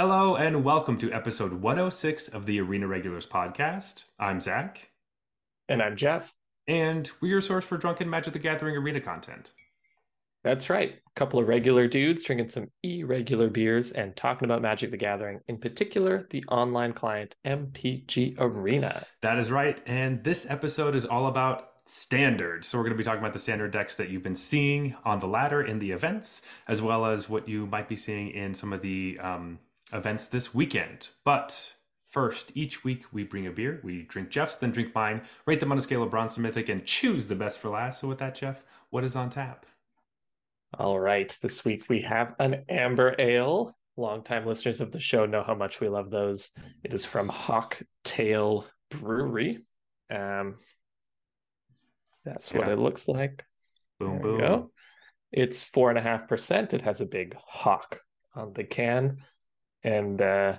Hello and welcome to episode 106 of the Arena Regulars podcast. I'm Zach, And I'm Jeff. and we're your source for drunken Magic the Gathering arena content. That's right. A couple of regular dudes drinking some irregular beers and talking about Magic the Gathering, in particular, the online client MTG Arena. That is right, and this episode is all about standard. So we're going to be talking about the standard decks that you've been seeing on the ladder in the events, as well as what you might be seeing in some of the um, events this weekend. But first, each week we bring a beer, we drink Jeff's, then drink mine, rate them on a scale of bronze to mythic, and choose the best for last. So with that, Jeff, what is on tap? All right. This week we have an Amber Ale. Longtime listeners of the show know how much we love those. It is from Hawk Tail Brewery. Um, that's what it looks like. Boom, boom. go. It's four and a half percent. It has a big hawk on the can. And uh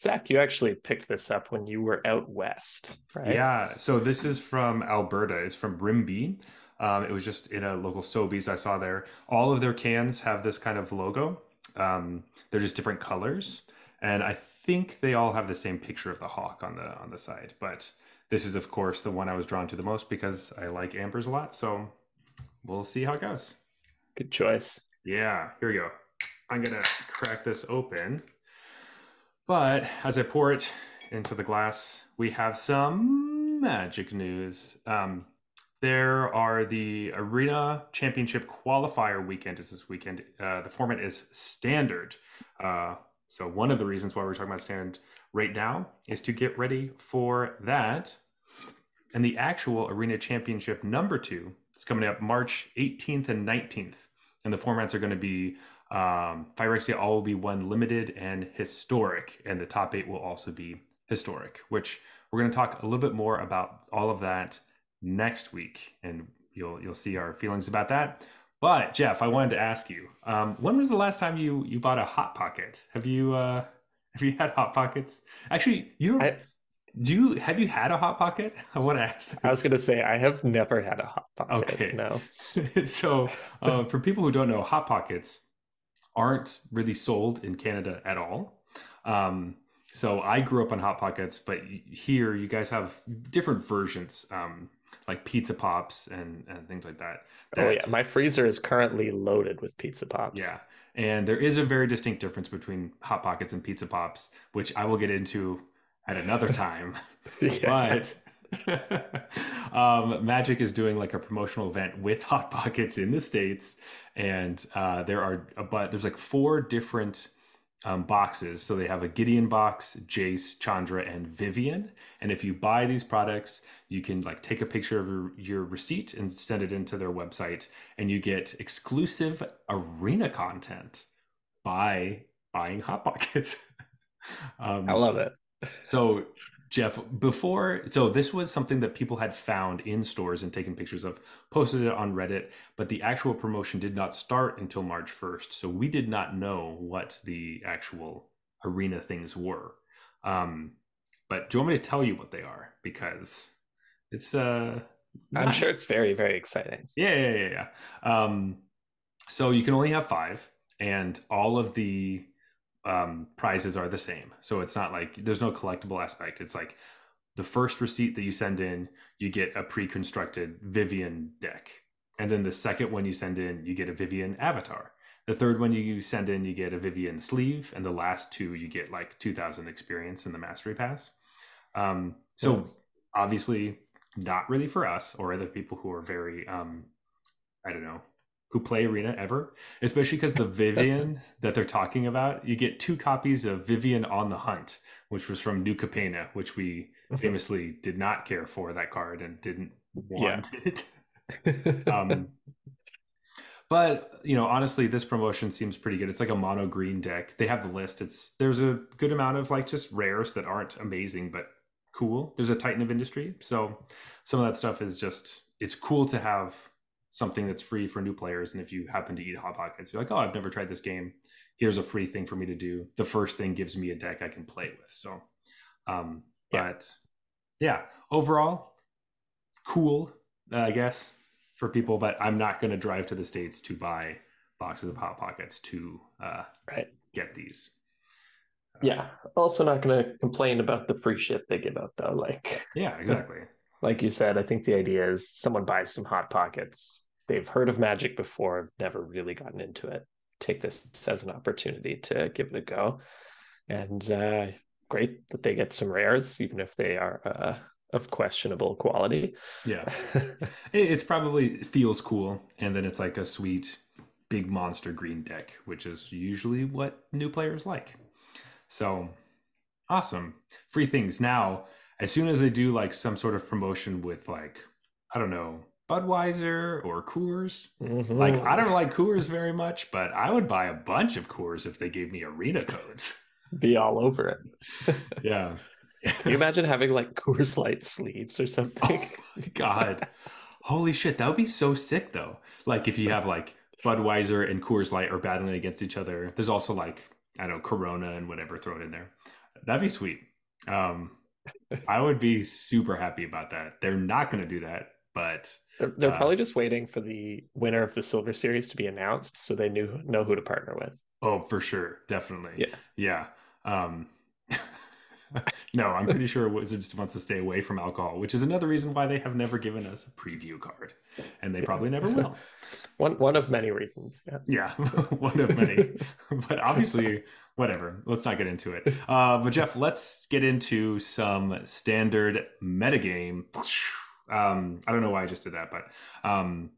Zach, you actually picked this up when you were out west, right? Yeah, so this is from Alberta. It's from Rimbey. Um, it was just in a local Sobeys I saw there. All of their cans have this kind of logo. Um, they're just different colors, and I think they all have the same picture of the hawk on the on the side. But this is, of course, the one I was drawn to the most because I like ambers a lot. So we'll see how it goes. Good choice. Yeah, here we go. I'm gonna crack this open. But as I pour it into the glass, we have some magic news. Um, there are the Arena Championship qualifier weekend is this weekend. Uh, the format is standard. Uh, so one of the reasons why we're talking about standard right now is to get ready for that. And the actual Arena Championship number two is coming up March 18th and 19th. And the formats are going to be um, Phyrexia All will be one limited and historic, and the top eight will also be historic. Which we're going to talk a little bit more about all of that next week, and you'll you'll see our feelings about that. But Jeff, I wanted to ask you, um, when was the last time you you bought a hot pocket? Have you uh, have you had hot pockets? Actually, you don't. I- do you have you had a hot pocket? I want to ask. That. I was gonna say I have never had a hot pocket. Okay. No. so, uh, for people who don't know, hot pockets aren't really sold in Canada at all. Um, so I grew up on hot pockets, but here you guys have different versions, um, like pizza pops and and things like that. Oh yeah. My freezer is currently loaded with pizza pops. yeah. And there is a very distinct difference between hot pockets and pizza pops, which I will get into at another time. Yeah. but um, Magic is doing like a promotional event with Hot Pockets in the states, and uh, there are but there's like four different um, boxes. So they have a Gideon box, Jace, Chandra, and Vivien. And if you buy these products, you can like take a picture of your, your receipt and send it into their website, and you get exclusive arena content by buying Hot Pockets. um, I love it. so, Jeff, before, so this was something that people had found in stores and taken pictures of, posted it on Reddit, but the actual promotion did not start until March 1st. So, we did not know what the actual arena things were. Um, but do you want me to tell you what they are? Because it's, uh, I'm not- sure it's very, very exciting. yeah, yeah, yeah, yeah. Um, so you can only have five, and all of the um, prizes are the same. So it's not like there's no collectible aspect. It's like the first receipt that you send in, you get a pre-constructed Vivien deck, and then the second one you send in, you get a Vivien avatar. The third one you send in, you get a Vivien sleeve, and the last two you get like 2,000 experience in the Mastery Pass. Um, so Nice. obviously not really for us or other people who are very um i don't know who play arena ever especially because the vivien that they're talking about you get two copies of vivien on the hunt which was from new capenna which we famously did not care for that card and didn't want it. Um but you know honestly this promotion seems pretty good. It's like a mono green deck. They have the list. It's there's a good amount of like just rares that aren't amazing but cool. There's a titan of industry. So some of that stuff is just it's cool to have something that's free for new players and if you happen to eat hot pockets you're like oh i've never tried this game here's a free thing for me to do the first thing gives me a deck i can play with so um Yeah. but yeah overall cool uh, i guess for people but i'm not going to drive to the states to buy boxes of hot pockets to uh Right. get these Yeah. Also, not going to complain about the free shit they give out though. Like, yeah, exactly. Like you said, I think the idea is someone buys some hot pockets. They've heard of Magic before, have never really gotten into it. Take this as an opportunity to give it a go, and uh, great that they get some rares, even if they are uh, of questionable quality. Yeah, it's probably feels cool, and then it's like a sweet big monster green deck, which is usually what new players like. So awesome. Free things. Now, as soon as they do like some sort of promotion with like, I don't know, Budweiser or Coors. Mm-hmm. Like I don't like Coors very much, but I would buy a bunch of Coors if they gave me arena codes. Be all over it. yeah. Can you imagine having like Coors Light sleeves or something? Oh, God. Holy shit, that would be so sick though. Like if you have like Budweiser and Coors Light are battling against each other. There's also like I don't know Corona and whatever thrown in there. That'd be sweet. Um, I would be super happy about that. They're not going to do that, but they're, they're uh, probably just waiting for the winner of the Silver Series to be announced, so they knew know who to partner with. Oh, for sure, definitely. Yeah, yeah. Um, no, I'm pretty sure Wizards wants to stay away from alcohol, which is another reason why they have never given us a preview card, and they yeah. probably never will. one one of many reasons. Yeah, yeah, one of many. but obviously, whatever. Let's not get into it. Uh, but Jeff, let's get into some standard metagame. Um, I don't know why I just did that, but um,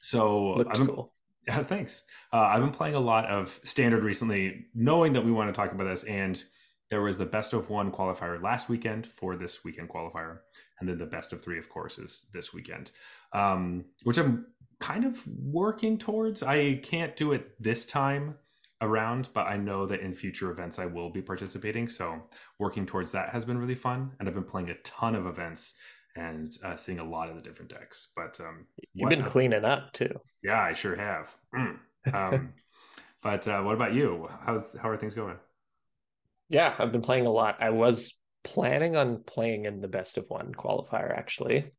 so Looked I'm, cool. Yeah, thanks. Uh, I've been playing a lot of standard recently, knowing that we want to talk about this and there was the best of one qualifier last weekend for this weekend qualifier, and then the best of three, of course, is this weekend, um, which I'm kind of working towards. I can't do it this time around, but I know that in future events I will be participating. So working towards that has been really fun, and I've been playing a ton of events and uh, seeing a lot of the different decks. But um, you've been cleaning up too. Yeah, I sure have. Mm. Um, but uh, what about you? How's how are things going? Yeah, I've been playing a lot. I was planning on playing in the best of one qualifier actually.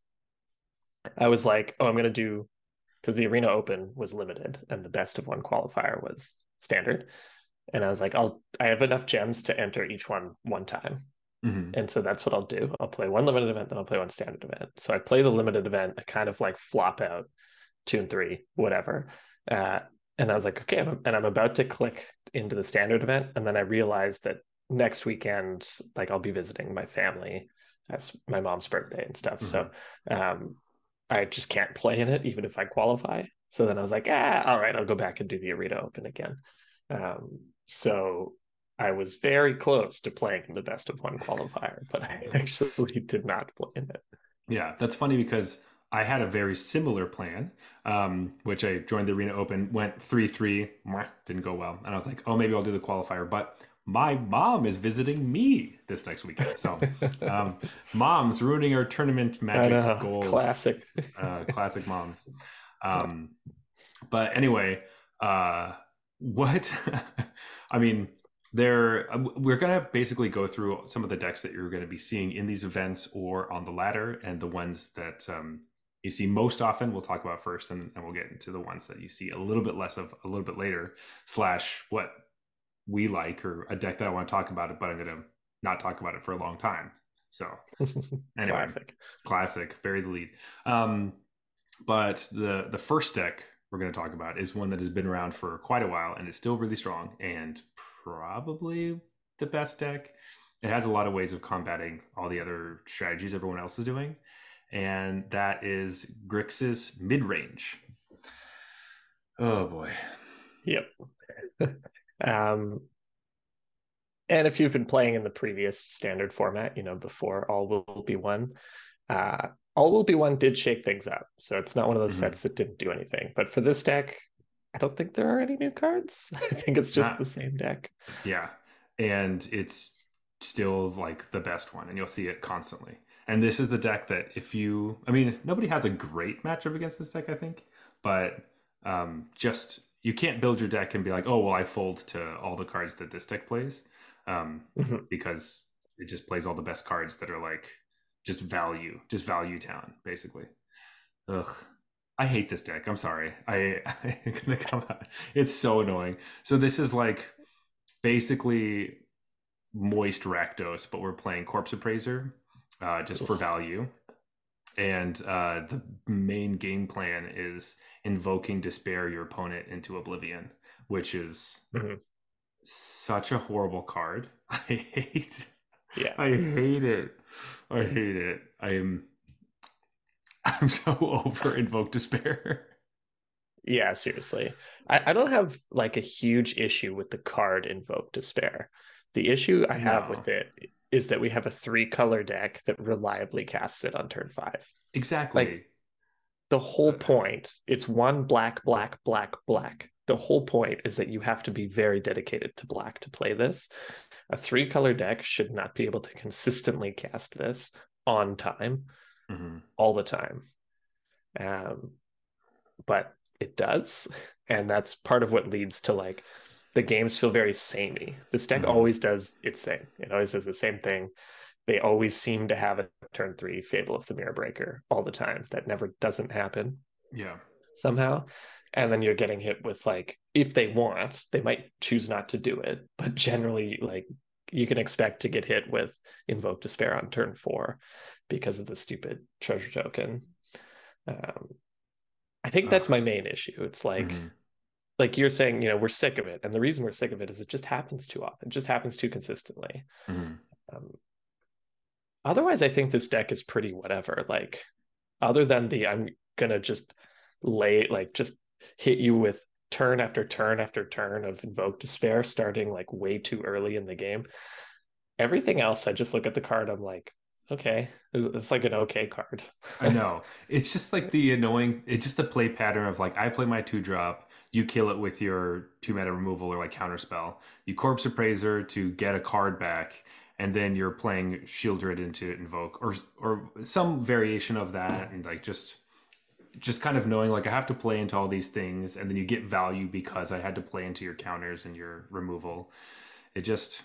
I was like, oh, I'm going to do because the Arena Open was limited and the best of one qualifier was standard. And I was like, I'll I have enough gems to enter each one one time. Mm-hmm. And so that's what I'll do. I'll play one limited event, then I'll play one standard event. So I play the limited event, I kind of like flop out two and three, whatever. Uh, and I was like, okay, and I'm about to click into the standard event. And then I realized that next weekend, like I'll be visiting my family. That's my mom's birthday and stuff. Mm-hmm. So um, I just can't play in it, even if I qualify. So then I was like, ah, all right, I'll go back and do the Arena Open again. Um, so I was very close to playing in the best of one qualifier, but I actually did not play in it. Yeah, that's funny because I had a very similar plan, um, which I joined the Arena Open, went 3 3, didn't go well. And I was like, oh, maybe I'll do the qualifier. But my mom is visiting me this next weekend. So, um, moms ruining our tournament magic goals. Classic, uh, classic moms. Um, but anyway, uh, what? I mean, there we're gonna basically go through some of the decks that you're going to be seeing in these events or on the ladder, and the ones that um, you see most often. We'll talk about first, and, and we'll get into the ones that you see a little bit less of a little bit later. Slash, what we like or a deck that I want to talk about it, but I'm going to not talk about it for a long time. So anyway, classic, classic, bury the lead. Um, but the the first deck we're going to talk about is one that has been around for quite a while and it's still really strong and probably the best deck. It has a lot of ways of combating all the other strategies everyone else is doing, and that is Grixis mid range. Oh boy. Yep. Um, and if you've been playing in the previous standard format, you know, before All Will Be One, uh, All Will Be One did shake things up. So it's not one of those mm-hmm. sets that didn't do anything. But for this deck, I don't think there are any new cards. I think it's just not, the same deck. Yeah. And it's still like the best one, and you'll see it constantly. And this is the deck that if you, I mean, nobody has a great matchup against this deck, I think, but um, just you can't build your deck and be like, oh well, I fold to all the cards that this deck plays, um, mm-hmm. because it just plays all the best cards that are like just value, just value town, basically. Ugh, I hate this deck. I'm sorry. I I'm gonna come out. It's so annoying. So this is like basically moist Rakdos, but we're playing Corpse Appraiser uh, just for value. And uh, the main game plan is invoking despair your opponent into oblivion, which is Mhm. such a horrible card. I hate Yeah. I hate it. I hate it. I am I'm so over invoke despair. Yeah, seriously. I, I don't have like a huge issue with the card Invoke Despair. The issue I have No. with it is that we have a three color deck that reliably casts it on turn five. Exactly. Like, The whole point, it's one black, black, black, black. The whole point is that you have to be very dedicated to black to play this. A three color deck should not be able to consistently cast this on time Mhm. all the time. Um, but it does. And that's part of what leads to like the games feel very samey. This deck Mhm. always does its thing. It always does the same thing. They always seem to have a turn three Fable of the Mirror Breaker all the time. That never doesn't happen Yeah. somehow. And then you're getting hit with like, if they want, they might choose not to do it. But generally, like you can expect to get hit with Invoke Despair on turn four because of the stupid treasure token. Um, I think that's my main issue. It's like, Mhm. Like you're saying, you know, we're sick of it. And the reason we're sick of it is it just happens too often. It just happens too consistently. Mhm. Um, otherwise, I think this deck is pretty whatever. Like, other than the I'm gonna just lay like just hit you with turn after turn after turn of invoke despair, starting like way too early in the game. Everything else, I just look at the card. I'm like, okay, it's like an okay card. I know. It's just like the annoying. It's just the play pattern of like I play my two drop, you kill it with your two mana removal or like counter spell. You corpse appraiser to get a card back, and then you're playing Sheoldred into invoke or or some variation of that, and like just just kind of knowing like I have to play into all these things, and then you get value because I had to play into your counters and your removal. It just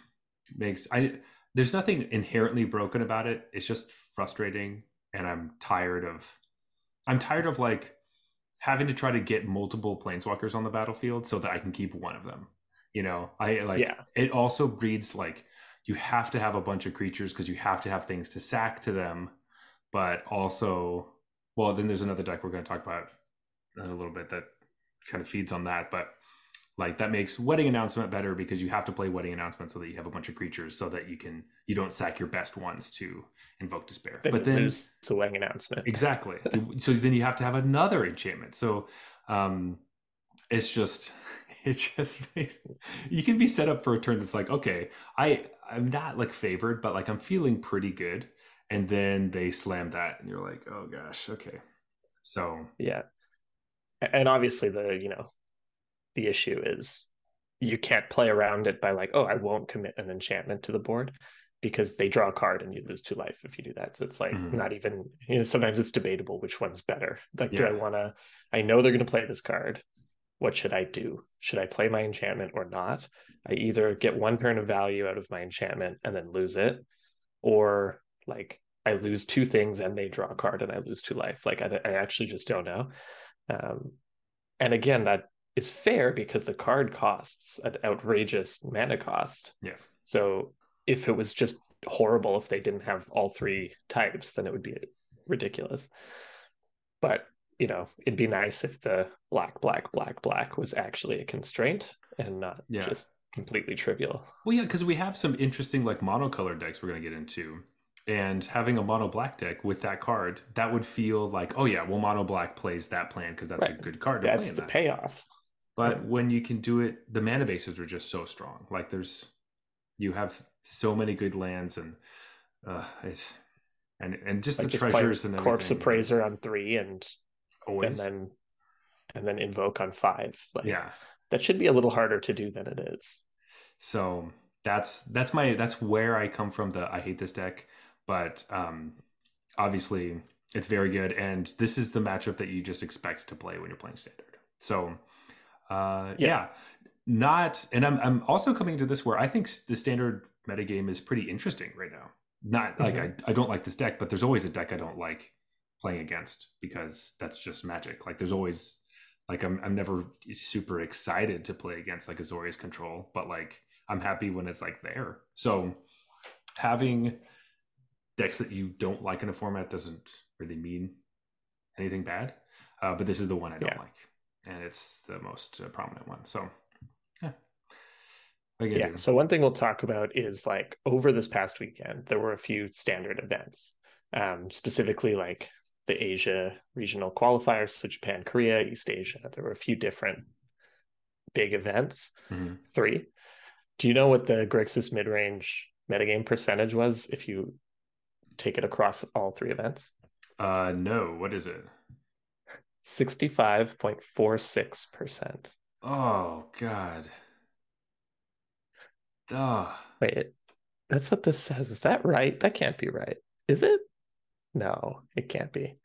makes I there's nothing inherently broken about it. It's just frustrating and I'm tired of I'm tired of like having to try to get multiple planeswalkers on the battlefield so that I can keep one of them. You know, I like yeah, it also breeds like you have to have a bunch of creatures because you have to have things to sack to them, but also well then there's another deck we're going to talk about in a little bit that kind of feeds on that, but like that makes wedding announcement better because you have to play wedding announcement so that you have a bunch of creatures so that you can you don't sack your best ones to invoke despair. but then lose the wedding announcement. exactly so then you have to have another enchantment so um it's just it just makes you can be set up for a turn that's like okay i i'm not like favored but like i'm feeling pretty good and then they slam that and you're like oh gosh okay so Yeah. And obviously the, you know, the issue is you can't play around it by like, oh, I won't commit an enchantment to the board because they draw a card and you lose two life if you do that. So it's like Mhm. not even, you know, sometimes it's debatable which one's better. Like, do I want to, I know they're going to play this card. What should I do? Should I play my enchantment or not? I either get one turn of value out of my enchantment and then lose it, or like I lose two things and they draw a card and I lose two life. Like I, I actually just don't know. Um, and again, that is fair because the card costs an outrageous mana cost. Yeah. So if it was just horrible if they didn't have all three types, then it would be ridiculous. But you know, it'd be nice if the black, black, black, black was actually a constraint and not Yeah. just completely trivial. Well, yeah, because we have some interesting like monocolored decks we're going to get into, and having a mono black deck with that card, that would feel like, oh yeah, well, mono black plays that plan because that's a good card to play That's in the that. payoff. But when you can do it, the mana bases are just so strong. Like there's, you have so many good lands, and uh, it, and and just Like the just treasures and the corpse everything. appraiser on three and always, and then and then invoke on five. Like yeah. that should be a little harder to do than it is. So that's that's my that's where I come from. The I hate this deck, but um, obviously it's very good, and this is the matchup that you just expect to play when you're playing standard. So uh, yeah. Yeah. not and I'm I'm also coming to this where I think the standard metagame is pretty interesting right now. Not like I, I don't like this deck, but there's always a deck I don't like playing against because that's just magic. Like there's always like I'm I'm never super excited to play against like Azorius control, but like I'm happy when it's like there. So having decks that you don't like in a format doesn't really mean anything bad. Uh, but this is the one I don't yeah. like, and it's the most uh, prominent one. So, yeah. Yeah. So one thing we'll talk about is like over this past weekend, there were a few standard events, um, specifically like the Asia regional qualifiers, so Japan, Korea, East Asia. There were a few different big events. Mm-hmm. Three. Do you know what the Grixis mid range metagame percentage was if you take it across all three events? Uh, no. What is it? 65.46%. Oh, God. Duh. Wait, that's what this says. Is that right? That can't be right. Is it? No, it can't be.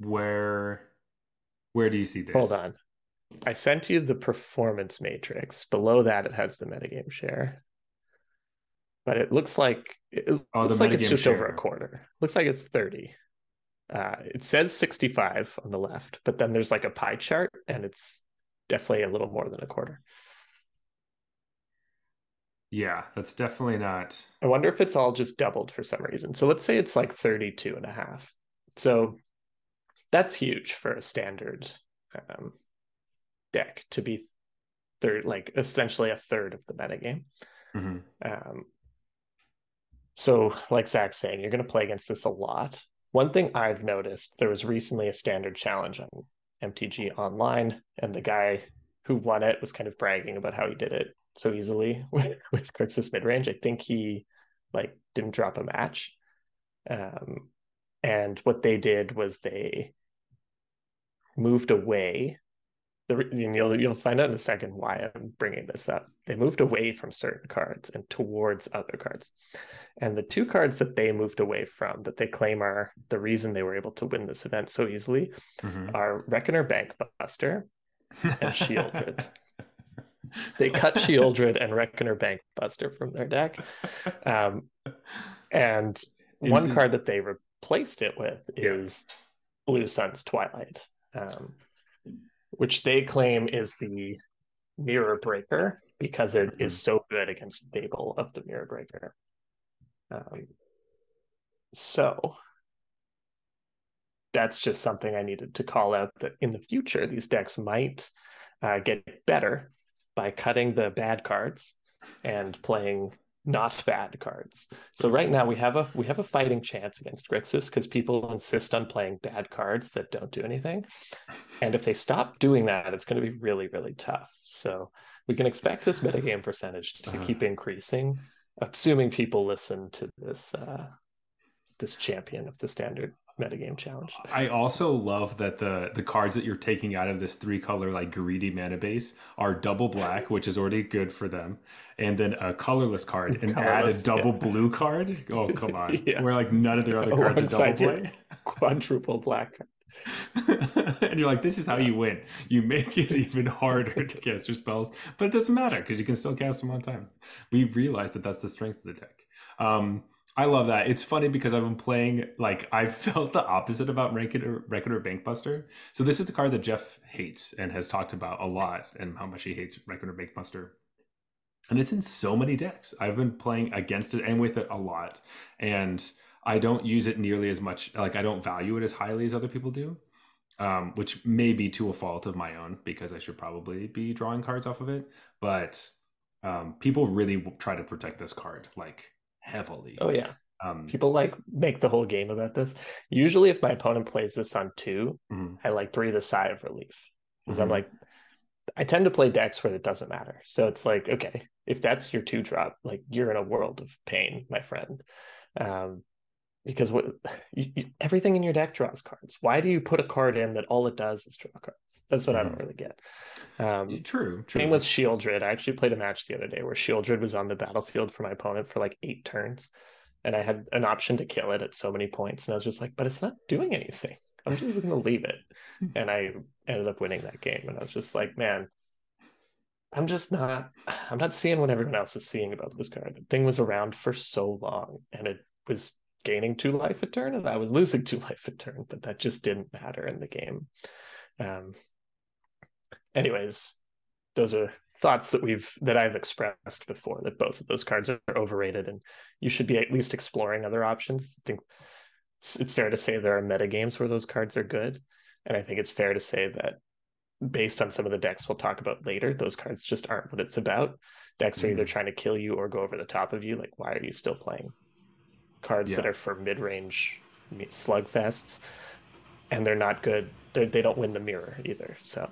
Where where do you see this? Hold on. I sent you the performance matrix. Below that it has the metagame share. But it looks like it oh, looks like it's just share. over a quarter. Looks like it's 30. Uh, it says 65 on the left, but then there's like a pie chart and it's definitely a little more than a quarter. Yeah, that's definitely not. I wonder if it's all just doubled for some reason. So let's say it's like 32 and a half. So that's huge for a standard um, deck to be third, like essentially a third of the metagame. Mm-hmm. Um, so, like Zach's saying, you're going to play against this a lot. One thing I've noticed there was recently a standard challenge on MTG Online, and the guy who won it was kind of bragging about how he did it so easily with, with range. I think he like didn't drop a match. Um, and what they did was they moved away. The, you'll you'll find out in a second why I'm bringing this up. They moved away from certain cards and towards other cards, and the two cards that they moved away from that they claim are the reason they were able to win this event so easily mm-hmm. are Reckoner Bankbuster and Sheoldred. they cut Sheoldred and Reckoner Bankbuster from their deck. Um, and one card that they replaced it with is Blue Sun's Twilight, um, which they claim is the Mirror Breaker because it mm-hmm. is so good against Fable of the Mirror Breaker. Um, so that's just something I needed to call out that in the future these decks might uh, get better by cutting the bad cards and playing not bad cards. So right now we have a we have a fighting chance against Grixis because people insist on playing bad cards that don't do anything. And if they stop doing that, it's going to be really, really tough. So we can expect this metagame percentage to uh-huh. keep increasing, assuming people listen to this uh, this champion of the standard metagame challenge. I also love that the the cards that you're taking out of this three color like greedy mana base are double black, which is already good for them, and then a colorless card and colorless, add a double yeah. blue card. Oh come on, yeah. where like none of their other cards are double play. Quadruple black. and you're like, this is how you win. You make it even harder to cast your spells, but it doesn't matter because you can still cast them on time. We realized that that's the strength of the deck. Um, I love that. It's funny because I've been playing like I felt the opposite about Reckoner, Reckoner Bankbuster. So this is the card that Jeff hates and has talked about a lot, and how much he hates Reckoner Bankbuster. And it's in so many decks. I've been playing against it and with it a lot, and I don't use it nearly as much. Like I don't value it as highly as other people do, um, which may be to a fault of my own because I should probably be drawing cards off of it. But um, people really try to protect this card, like heavily. Oh yeah. Um, People like make the whole game about this. Usually, if my opponent plays this on 2 mm-hmm. I like breathe a sigh of relief because mm-hmm. I'm like, I tend to play decks where it doesn't matter. So it's like, okay, if that's your two drop, like you're in a world of pain, my friend. Um, because what you, you, everything in your deck draws cards. Why do you put a card in that all it does is draw cards? That's what mm-hmm. I don't really get. Um, true, true. Same with Sheoldred. I actually played a match the other day where Sheoldred was on the battlefield for my opponent for like eight turns, and I had an option to kill it at so many points, and I was just like, but it's not doing anything. I'm just going to leave it, and I ended up winning that game. And I was just like, man, I'm just not. I'm not seeing what everyone else is seeing about this card. The thing was around for so long, and it was gaining two life a turn and I was losing two life a turn, but that just didn't matter in the game. Um, anyways, those are thoughts that we've that I've expressed before that both of those cards are overrated and you should be at least exploring other options. I think it's fair to say there are meta games where those cards are good, and I think it's fair to say that based on some of the decks we'll talk about later, those cards just aren't what it's about. Decks mm-hmm. are either mm. trying to kill you or go over the top of you. Like, why are you still playing cards yeah. that are for mid-range slugfests? And they're not good. They're, they do not win the mirror either. So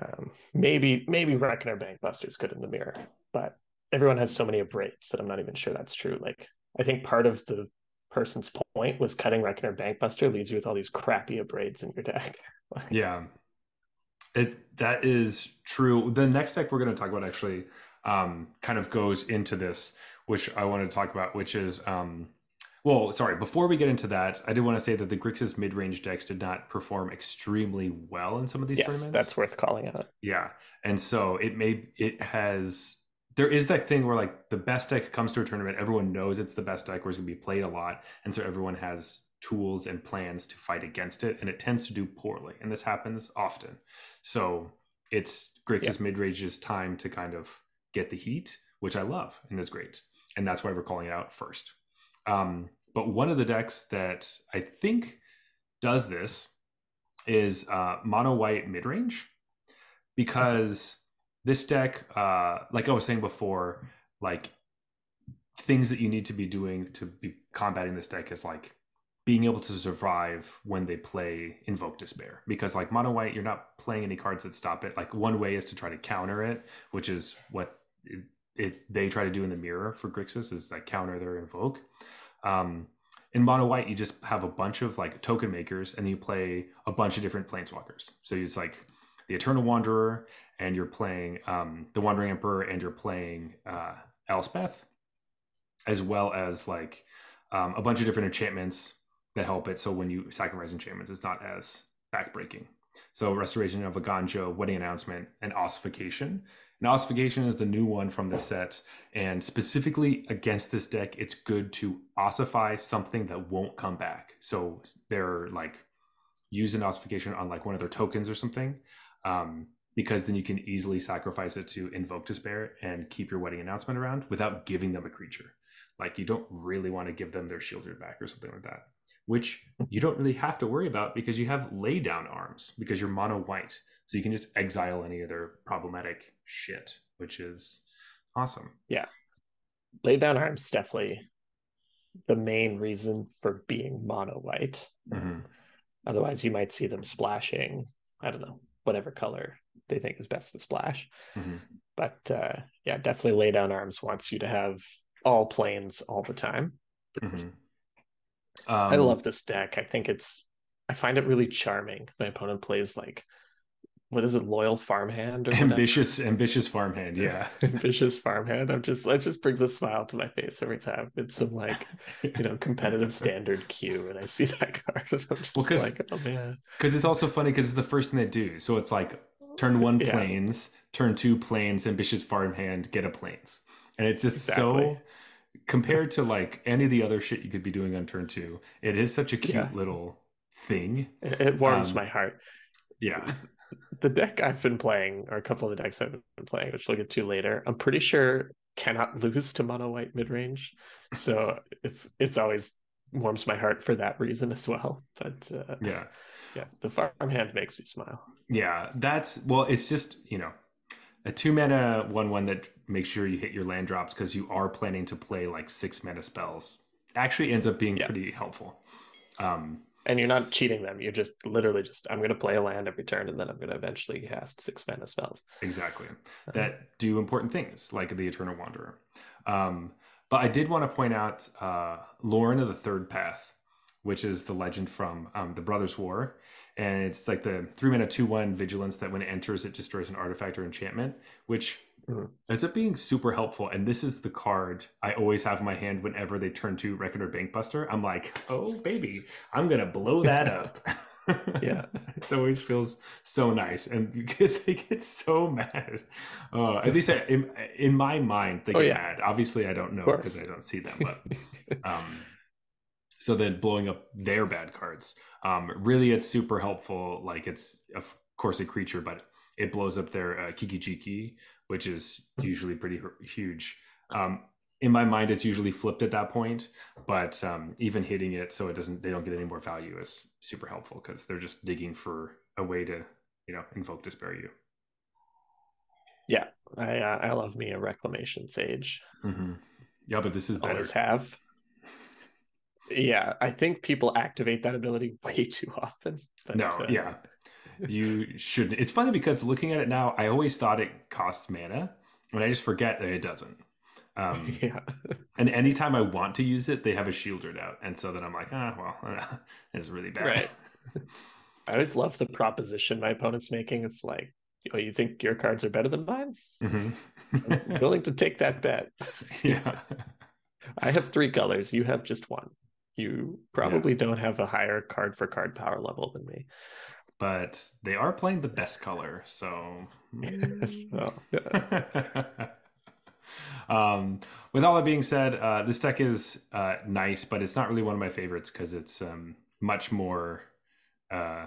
um, maybe maybe Reckoner Bankbuster is good in the mirror, but everyone has so many abrades that I'm not even sure that's true. Like, I think part of the person's point was cutting Reckoner Bankbuster leaves you with all these crappy abrades in your deck. like, yeah, it that is true. The next deck we're going to talk about actually um, kind of goes into this, which I wanted to talk about, which is um, well, sorry. Before we get into that, I did want to say that the Grixis mid-range decks did not perform extremely well in some of these yes, tournaments. That's worth calling out. Yeah, and so it may it has there is that thing where like the best deck comes to a tournament, everyone knows it's the best deck, or it's going to be played a lot, and so everyone has tools and plans to fight against it, and it tends to do poorly, and this happens often. So it's Grixis yeah. mid-range's time to kind of get the heat, which I love and is great, and that's why we're calling it out first. Um, but one of the decks that I think does this is uh, mono white mid range because this deck, uh, like I was saying before, like things that you need to be doing to be combating this deck is like being able to survive when they play invoke despair because like mono white you're not playing any cards that stop it like one way is to try to counter it which is what it, they try to do in the mirror for grixis is like counter their invoke um, in mono white, you just have a bunch of like token makers, and you play a bunch of different planeswalkers. So it's like the Eternal Wanderer, and you're playing um, the Wandering Emperor, and you're playing uh, Elspeth, as well as like um, a bunch of different enchantments that help it. So when you sacrifice enchantments, it's not as backbreaking. So Restoration of Eiganjo, Wedding Announcement, and Ossification ossification is the new one from the set. And specifically against this deck, it's good to ossify something that won't come back. So they're like use using ossification on like one of their tokens or something. Um, because then you can easily sacrifice it to invoke despair and keep your wedding announcement around without giving them a creature. Like you don't really want to give them their sheoldred back or something like that, which you don't really have to worry about because you have lay down arms because you're mono white. So you can just exile any other problematic shit, which is awesome. Yeah. Lay down arms definitely the main reason for being mono white. Mm-hmm. Otherwise, you might see them splashing, I don't know, whatever color they think is best to splash. Mm-hmm. But uh, yeah, definitely lay down arms wants you to have all planes all the time. Mm-hmm. Um, I love this deck. I think it's, I find it really charming. My opponent plays like what is it loyal farmhand or ambitious ambitious farmhand yeah ambitious farmhand i'm just it just brings a smile to my face every time it's some like you know competitive standard queue and i see that card and i'm just well, cause, like oh man because it's also funny because it's the first thing they do so it's like turn one yeah. planes turn two planes ambitious farmhand get a planes and it's just exactly. so compared to like any of the other shit you could be doing on turn two it is such a cute yeah. little thing it, it warms um, my heart yeah the deck I've been playing, or a couple of the decks I've been playing, which we'll get to later, I'm pretty sure cannot lose to mono white mid range. So it's it's always warms my heart for that reason as well. But uh, yeah, yeah, the farmhand makes me smile. Yeah, that's well, it's just you know a two mana one one that makes sure you hit your land drops because you are planning to play like six mana spells. Actually, ends up being yeah. pretty helpful. Um, and you're not cheating them. You're just literally just I'm going to play a land every turn, and then I'm going to eventually cast six mana spells. Exactly, uh-huh. that do important things like the Eternal Wanderer. Um, but I did want to point out uh, Loran of the Third Path, which is the legend from um, the Brothers' War, and it's like the three mana two one vigilance that when it enters it destroys an artifact or enchantment, which Mm-hmm. ends up being super helpful. And this is the card I always have in my hand whenever they turn to Reckoner Bankbuster. I'm like, oh baby, I'm gonna blow that up. yeah, it always feels so nice, and because they get so mad. Uh, at least I, in, in my mind, they oh, get oh, yeah. mad. Obviously, I don't know because I don't see them, but. um, so then blowing up their bad cards um, really it's super helpful like it's of course a creature but it blows up their uh, Kiki Jiki, which is usually pretty huge. Um, in my mind, it's usually flipped at that point, but um, even hitting it so it doesn't, they don't get any more value is super helpful because they're just digging for a way to, you know, invoke despair you. Yeah, I uh, I love me a reclamation sage. Mm-hmm. Yeah, but this is better. Always have. Yeah, I think people activate that ability way too often. no, uh, yeah, you shouldn't. It's funny because looking at it now, I always thought it costs mana, and I just forget that it doesn't. Um, yeah. and anytime I want to use it, they have a sheoldred out, and so then I'm like, ah, well, it's really bad. Right. I always love the proposition my opponent's making. It's like, oh, you think your cards are better than mine? Mm-hmm. Willing to take that bet. yeah. I have three colors. You have just one. You probably yeah. don't have a higher card for card power level than me. But they are playing the best color, so. so um, with all that being said, uh, this deck is uh, nice, but it's not really one of my favorites because it's um, much more. Uh,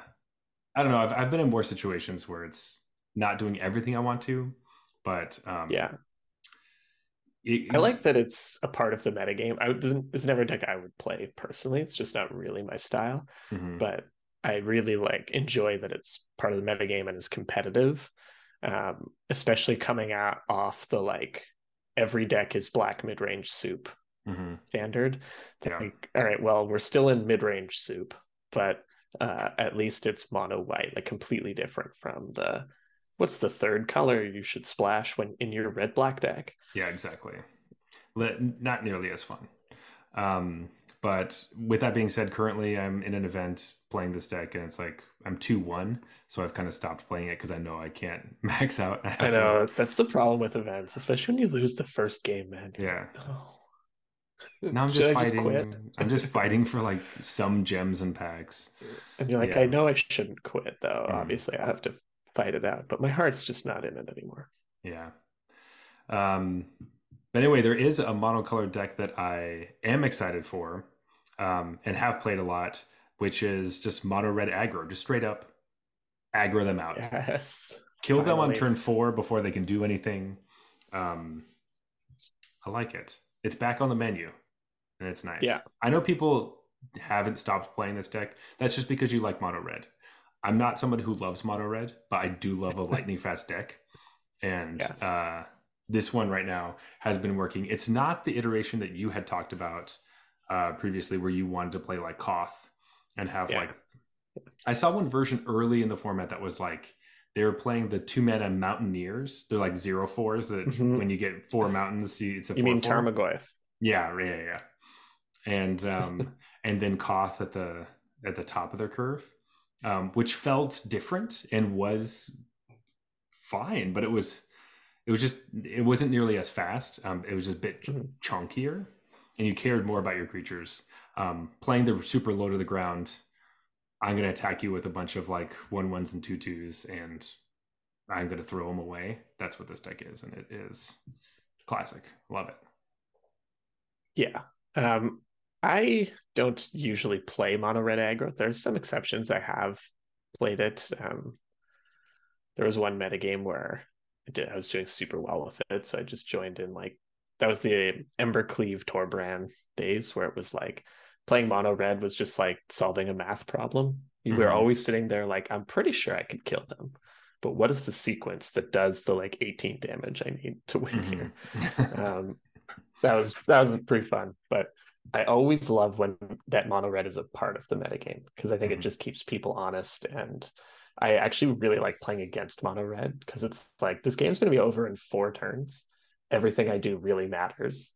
I don't know. I've, I've been in more situations where it's not doing everything I want to, but um, yeah, it, I like that it's a part of the metagame. I doesn't it's never a deck I would play personally. It's just not really my style. Mm-hmm. But I really like enjoy that it's part of the metagame and is competitive. Um, especially coming out off the like every deck is black mid range soup mm-hmm. standard. Yeah. All right, well, we're still in mid range soup, but uh, at least it's mono white, like completely different from the what's the third color you should splash when in your red black deck? Yeah, exactly. Not nearly as fun. Um, but with that being said, currently I'm in an event playing this deck, and it's like I'm two one, so I've kind of stopped playing it because I know I can't max out. I, know to... that's the problem with events, especially when you lose the first game, man. Yeah. Oh. Now I'm just fighting. Just I'm just fighting for like some gems and packs. And you're like, yeah. I know I shouldn't quit though. Mm. Obviously, I have to fight it out, but my heart's just not in it anymore. Yeah. Um, but anyway, there is a monocolored deck that I am excited for um, and have played a lot, which is just mono red aggro, just straight up aggro them out. Yes. Kill Finally. them on turn four before they can do anything. Um, I like it. It's back on the menu and it's nice. Yeah. I know people haven't stopped playing this deck. That's just because you like mono red. I'm not somebody who loves mono red, but I do love a lightning fast deck. And yeah. uh, this one right now has been working. It's not the iteration that you had talked about uh, previously, where you wanted to play like Koth and have yeah. like. I saw one version early in the format that was like they were playing the two mana Mountaineers. They're like zero fours that mm-hmm. when you get four mountains, it's a. You mean Tarmogoyf? Yeah, yeah, yeah. And um, and then Koth at the at the top of their curve um, which felt different and was fine, but it was it was just it wasn't nearly as fast. Um, it was just a bit mm-hmm. chunkier, and you cared more about your creatures. Um, playing the super low to the ground, I'm going to attack you with a bunch of like one ones and two twos, and I'm going to throw them away. That's what this deck is, and it is classic. Love it. Yeah. Um, I don't usually play mono red aggro. There's some exceptions. I have played it. Um, there was one metagame where I, did, I was doing super well with it, so I just joined in. Like that was the Embercleave Torbran days where it was like playing mono red was just like solving a math problem. You mm-hmm. were always sitting there like, I'm pretty sure I could kill them, but what is the sequence that does the like 18 damage I need to win mm-hmm. here? um, that was that was pretty fun, but I always love when that mono red is a part of the metagame because I think mm-hmm. it just keeps people honest. And I actually really like playing against mono red because it's like this game's going to be over in four turns. Everything I do really matters.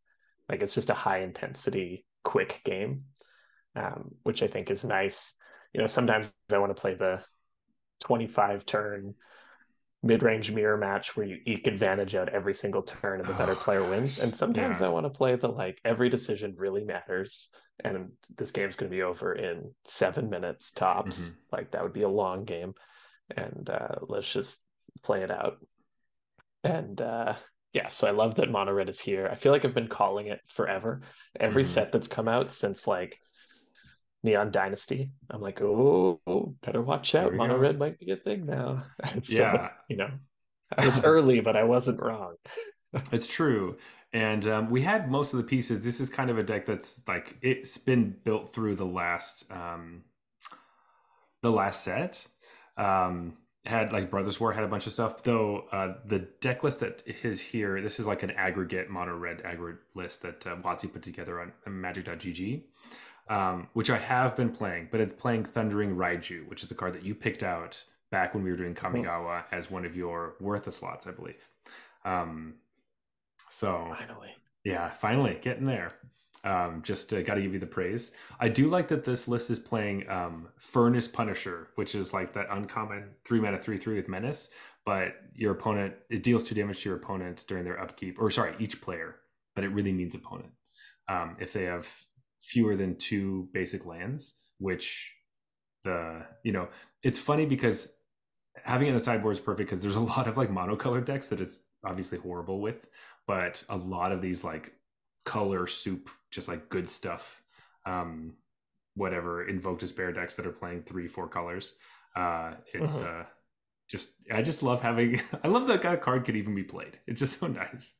Like it's just a high intensity, quick game, um, which I think is nice. You know, sometimes I want to play the 25 turn mid-range mirror match where you eke advantage out every single turn and the better player wins. And sometimes yeah. I want to play the like every decision really matters and this game's going to be over in seven minutes tops. Mm-hmm. Like that would be a long game, and uh, let's just play it out. And uh, yeah, so I love that Mono Red is here. I feel like I've been calling it forever. Every mm-hmm. set that's come out since like Neon Dynasty. I'm like, oh, oh better watch out. Mono go. red might be a thing now. so, yeah, you know, I was early, but I wasn't wrong. it's true. And um, we had most of the pieces. This is kind of a deck that's like it's been built through the last um, the last set. Um, had like Brothers War had a bunch of stuff. Though uh, the deck list that is here, this is like an aggregate mono red aggregate list that uh, put together on Magic.gg, um, which I have been playing. But it's playing Thundering Raiju, which is a card that you picked out back when we were doing Kamigawa as one of your worthless slots, I believe. Um, so finally, yeah, finally getting there. Um, just uh, got to give you the praise. I do like that this list is playing um, Furnace Punisher, which is like that uncommon three mana three three with menace. But your opponent it deals two damage to your opponent during their upkeep, or sorry, each player. But it really means opponent. Um, if they have fewer than two basic lands, which the you know it's funny because having it in the sideboard is perfect because there's a lot of like monocolored decks that it's obviously horrible with, but a lot of these like color soup, just like good stuff. Um, whatever invoke despair decks that are playing three, four colors. Uh, it's uh-huh. uh, just I just love having. I love that kind of card could even be played. It's just so nice.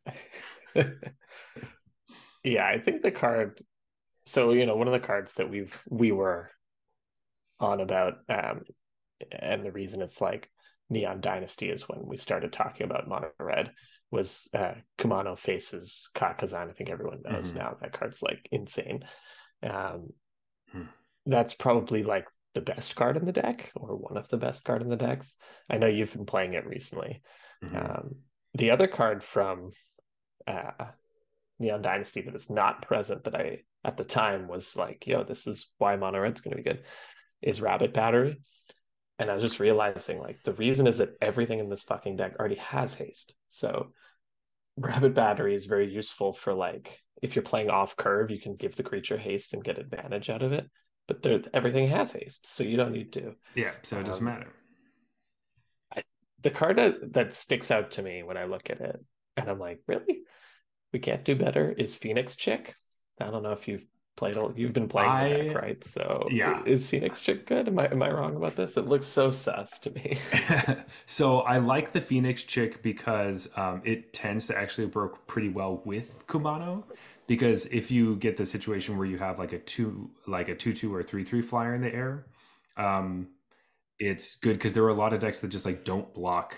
yeah, I think the card. So you know, one of the cards that we've we were on about, um, and the reason it's like Neon Dynasty is when we started talking about Mono Red was uh, Kumano faces Kakkazan. I think everyone knows mm-hmm. now that card's like insane. Um, hmm. That's probably like the best card in the deck or one of the best card in the decks. I know you've been playing it recently. Mm-hmm. Um, the other card from uh, Neon Dynasty that is not present that I at the time was like, yo, this is why Mono Red's going to be good, is Rabbit Battery and I was just realizing like the reason is that everything in this fucking deck already has haste. So Rabbit Battery is very useful for like if you're playing off curve, you can give the creature haste and get advantage out of it. But there, everything has haste, so you don't need to. Yeah, so it doesn't um, matter. I, the card that, that sticks out to me when I look at it, and I'm like, really, we can't do better. Is Phoenix Chick? I don't know if you've played you've been playing I, the deck, right? So yeah, is Phoenix Chick good? Am I am I wrong about this? It looks so sus to me. so I like the Phoenix Chick because um, it tends to actually work pretty well with Kumano. Because if you get the situation where you have like a two like a two two or three three flyer in the air, um, it's good because there are a lot of decks that just like don't block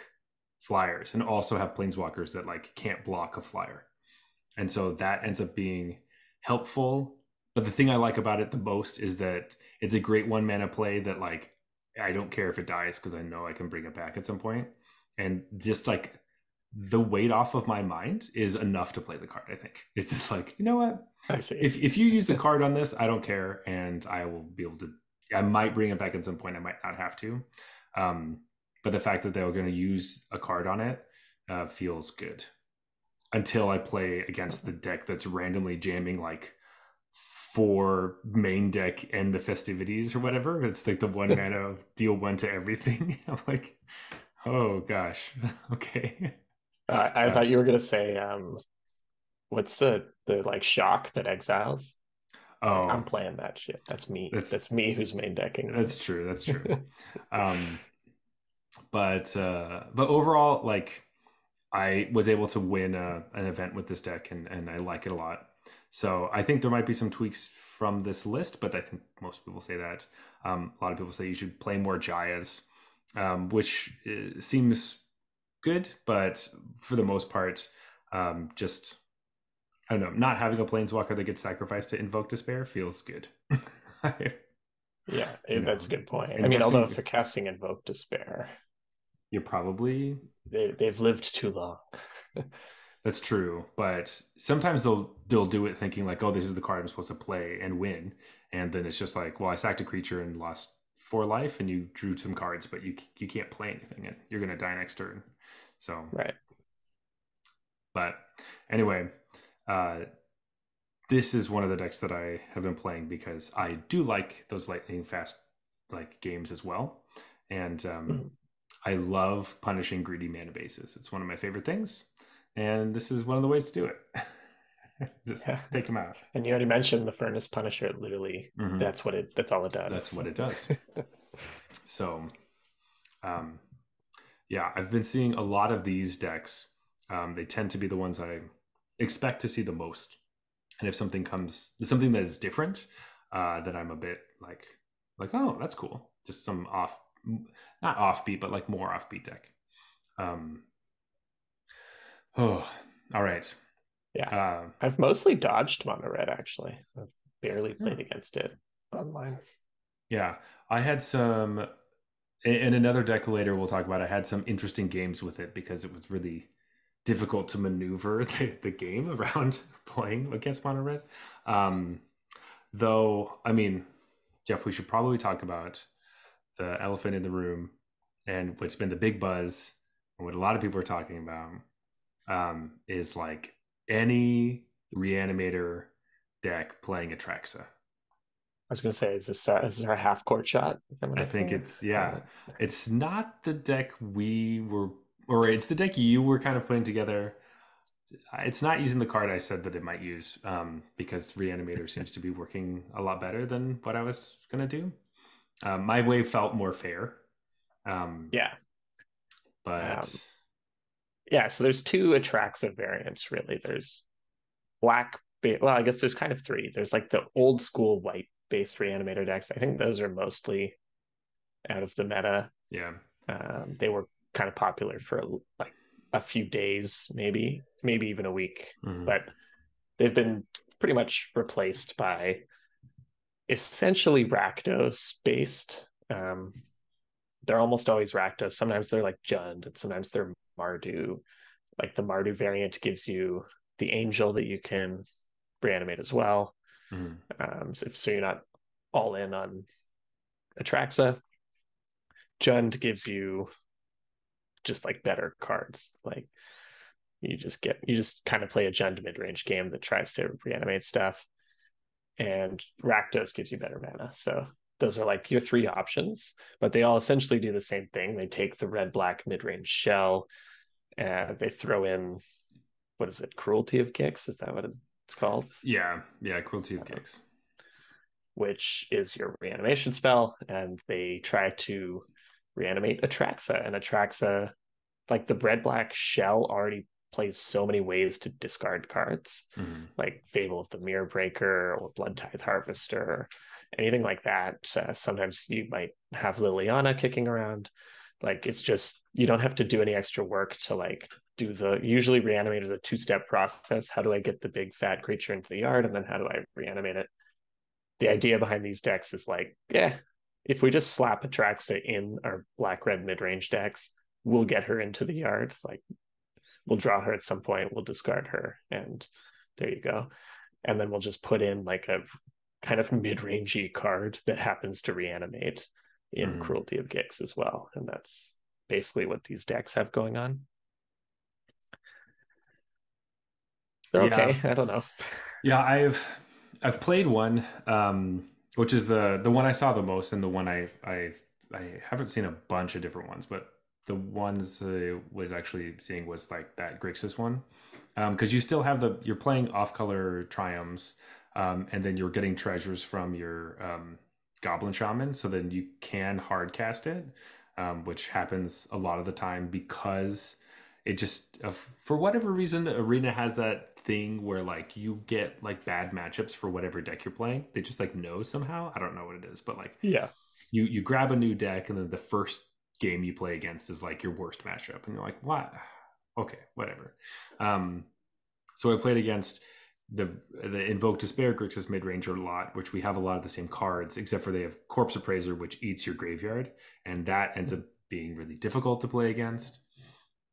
flyers and also have planeswalkers that like can't block a flyer. And so that ends up being helpful but the thing I like about it the most is that it's a great one mana play that like I don't care if it dies because I know I can bring it back at some point. And just like the weight off of my mind is enough to play the card, I think. It's just like, you know what? If if you use a card on this, I don't care. And I will be able to I might bring it back at some point. I might not have to. Um, but the fact that they're going to use a card on it uh, feels good until I play against the deck that's randomly jamming like four main deck and the festivities or whatever. It's like the one mana deal one to everything. I'm like, oh gosh, okay. Uh, I uh, thought you were gonna say, um, what's the the like shock that exiles? Oh, I'm playing that shit. That's me. That's, that's me who's main decking. That's true. That's true. um, but uh, but overall, like I was able to win a, an event with this deck, and and I like it a lot. So I think there might be some tweaks from this list, but I think most people say that. Um, a lot of people say you should play more Jayas, um, which uh, seems good, but for the most part, um, just I don't know, not having a planeswalker that gets sacrificed to invoke despair feels good. yeah, that's a good point. I mean, although if they're casting invoke despair, you're probably they, they've lived too long. That's true, but sometimes they'll they'll do it thinking like, "Oh, this is the card I'm supposed to play and win," and then it's just like, "Well, I sacked a creature and lost four life, and you drew some cards, but you you can't play anything, and you're gonna die next turn." So right. But anyway, uh, this is one of the decks that I have been playing because I do like those lightning fast like games as well, and um, mm-hmm. I love punishing greedy mana bases. It's one of my favorite things and this is one of the ways to do it. just Yeah. take them out. And you already mentioned the Furnace Punisher. Literally, Mhm. that's what it. That's all it does. That's what it does. So, um, yeah, I've been seeing a lot of these decks. Um, they tend to be the ones I expect to see the most. And if something comes, something that is different, uh, that I'm a bit like, like, oh, that's cool. Just some off, not offbeat, but like more offbeat deck. Um, oh, all right. Yeah. Uh, I've mostly dodged mono red actually. I've barely Hmm. played against it online. Yeah, I had some, in in another deck later we'll talk about. I had some interesting games with it because it was really difficult to maneuver the, the game around playing against mono red. Um, though, I mean, Jeff, we should probably talk about the elephant in the room and what's been the big buzz and what a lot of people are talking about um, is like any reanimator deck playing Atraxa. I was gonna say, is this uh, is there a half court shot? I think it's yeah. It's not the deck we were, or it's the deck you were kind of putting together. It's not using the card I said that it might use, um, because Reanimator seems to be working a lot better than what I was gonna do. Um, my way felt more fair, um, Yeah, but Um, yeah. So there's two Atraxa variants really. There's black. ba- Well, I guess there's kind of three. There's like the old school white based reanimator decks. I think those are mostly out of the meta. yeah, Um, they were kind of popular for like a few days, maybe, maybe even a week. mhm. but they've been pretty much replaced by essentially Rakdos based. Um, they're almost always Rakdos. Sometimes they're like Jund, and sometimes they're Mardu. Like the Mardu variant gives you the Angel that you can reanimate as well. Mhm. Um, so, if, so you're not all in on Atraxa. Jund gives you just like better cards. Like you just get you just kind of play a Jund mid range game that tries to reanimate stuff. And Rakdos gives you better mana. So those are like your three options, but they all essentially do the same thing. They take the red black mid range shell and they throw in what is it, cruelty of Gix? Is that what it's called? yeah, yeah. Cruelty of Gix, which is your reanimation spell, and they try to reanimate Atraxa. And Atraxa, like the red black shell, already plays so many ways to discard cards, Mhm. like Fable of the Mirror Breaker or Blood Tithe Harvester, anything like that. Uh, sometimes you might have Liliana kicking around. Like it's just you don't have to do any extra work to like do the usually reanimate is a two step process. How do I get the big fat creature into the yard, and then how do I reanimate it? the idea behind these decks is like, yeah, if we just slap Atraxa in our black red mid range decks, we'll get her into the yard. Like we'll draw her at some point, we'll discard her, and there you go. And then we'll just put in like a kind of mid rangey card that happens to reanimate in Mhm. Cruelty of Gix as well. And that's basically what these decks have going on. They're Yeah. okay. I don't know. Yeah, I've I've played one, um, which is the the one I saw the most, and the one I I I haven't seen a bunch of different ones, but the ones I was actually seeing was like that Grixis one, because you still have the you're playing off color triumphs, um, and then you're getting treasures from your um, Goblin Shaman, so then you can hard cast it, um, which happens a lot of the time because it just uh, for whatever reason arena has that thing where like you get like bad matchups for whatever deck you're playing. They just like know somehow. I don't know what it is but like Yeah. you you grab a new deck and then the first game you play against is like your worst matchup and you're like what okay whatever. Um so i played against the the invoke despair grixis mid-ranger lot which we have a lot of the same cards except for they have corpse appraiser which eats your graveyard and that ends up being really difficult to play against.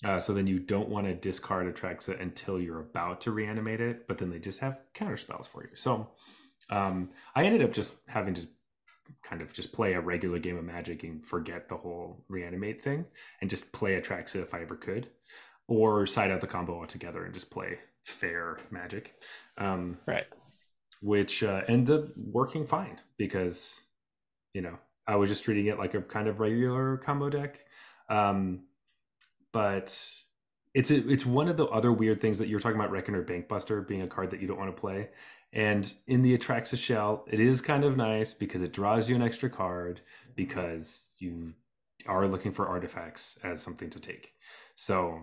Uh, so then you don't want to discard Atraxa until you're about to reanimate it, but then they just have counter spells for you. So um, I ended up just having to kind of just play a regular game of Magic and forget the whole reanimate thing and just play Atraxa if I ever could, or side out the combo altogether and just play fair Magic. Um, Right. which uh, ended up working fine because you know I was just treating it like a kind of regular combo deck. Um, but it's a, it's one of the other weird things that you're talking about Reckoner Bankbuster being a card that you don't want to play. And in the Atraxa shell, it is kind of nice because it draws you an extra card because you are looking for artifacts as something to take. So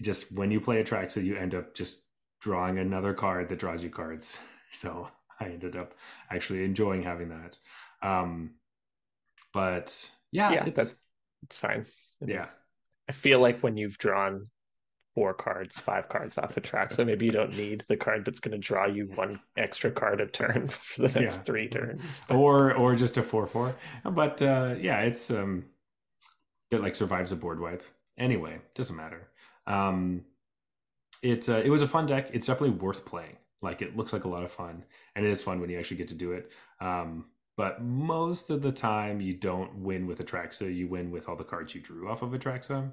just when you play Atraxa, you end up just drawing another card that draws you cards. So I ended up actually enjoying having that. Um, but yeah, yeah, it's, that's it's fine. yeah, I feel like when you've drawn four cards, five cards off Atraxa, so maybe you don't need the card that's going to draw you one extra card a turn for the next Yeah. three turns. or or just a four four. But uh, yeah, it's um, it like survives a board wipe. Anyway, doesn't matter. Um, it uh, it was a fun deck. It's definitely worth playing. Like it looks like a lot of fun, and it is fun when you actually get to do it. Um, but most of the time, you don't win with Atraxa. You win with all the cards you drew off of Atraxa.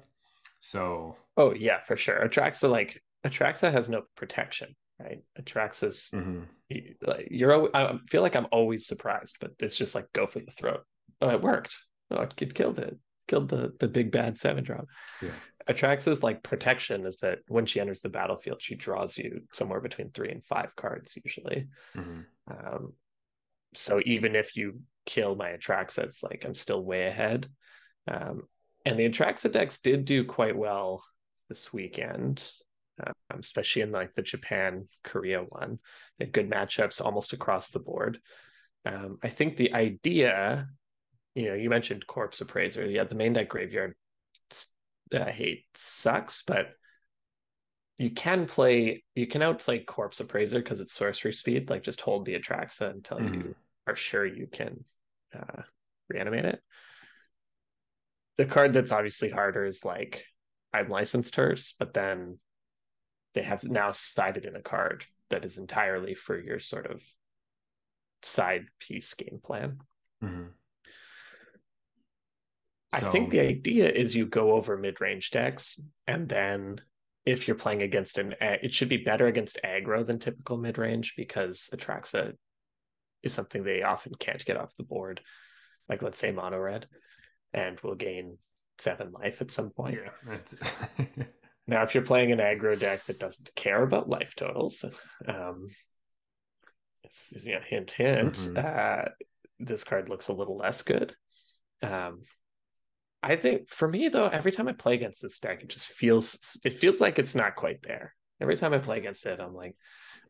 So Oh yeah, for sure. Atraxa like Atraxa has no protection, right? Atraxa's mhm. you- like you're I feel like I'm always surprised, but it's just like go for the throat. Oh, it worked. Oh, it killed it. Killed the the big bad seven drop. Yeah. Atraxa's like protection is that when she enters the battlefield, she draws you somewhere between three and five cards usually. Mhm. Um, so even if you kill my Atraxa, it's like I'm still way ahead. Um, and the Atraxa decks did do quite well this weekend, um, especially in like the Japan Korea one. They had good matchups almost across the board. Um, I think the idea, you know, you mentioned Corpse Appraiser. Yeah, the main deck graveyard, uh, I hate sucks, but you can play, you can outplay Corpse Appraiser because it's sorcery speed. Like just hold the Atraxa until Mhm. you are sure you can uh, reanimate it. The card that's obviously harder is like Unlicensed Hearse, but then they have now sided in a card that is entirely for your sort of side piece game plan. Mhm. I So- think the idea is you go over mid range decks, and then if you're playing against an, it should be better against aggro than typical mid range because Atraxa is something they often can't get off the board. Like let's say mono red, and will gain seven life at some point. yeah, that's Now, if you're playing an aggro deck that doesn't care about life totals, um, it's, you know, hint, hint, Mhm. uh, this card looks a little less good. Um, I think for me though, every time I play against this deck, it just feels it feels like it's not quite there. Every time I play against it, I'm like,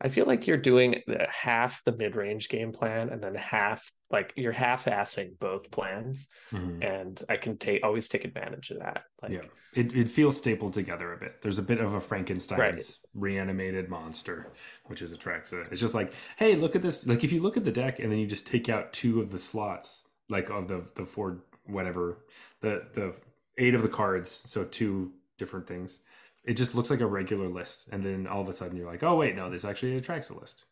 I feel like you're doing the half the mid range game plan and then half like you're half assing both plans, Mhm. and I can take always take advantage of that. Like, yeah, it, it feels stapled together a bit. There's a bit of a Frankenstein's Right. reanimated monster, which is Atraxa. It's just like, hey, look at this. Like if you look at the deck and then you just take out two of the slots, like of the the four whatever, the the eight of the cards, so two different things. It just looks like a regular list, and then all of a sudden you're like, oh wait, no, this actually Atraxa list.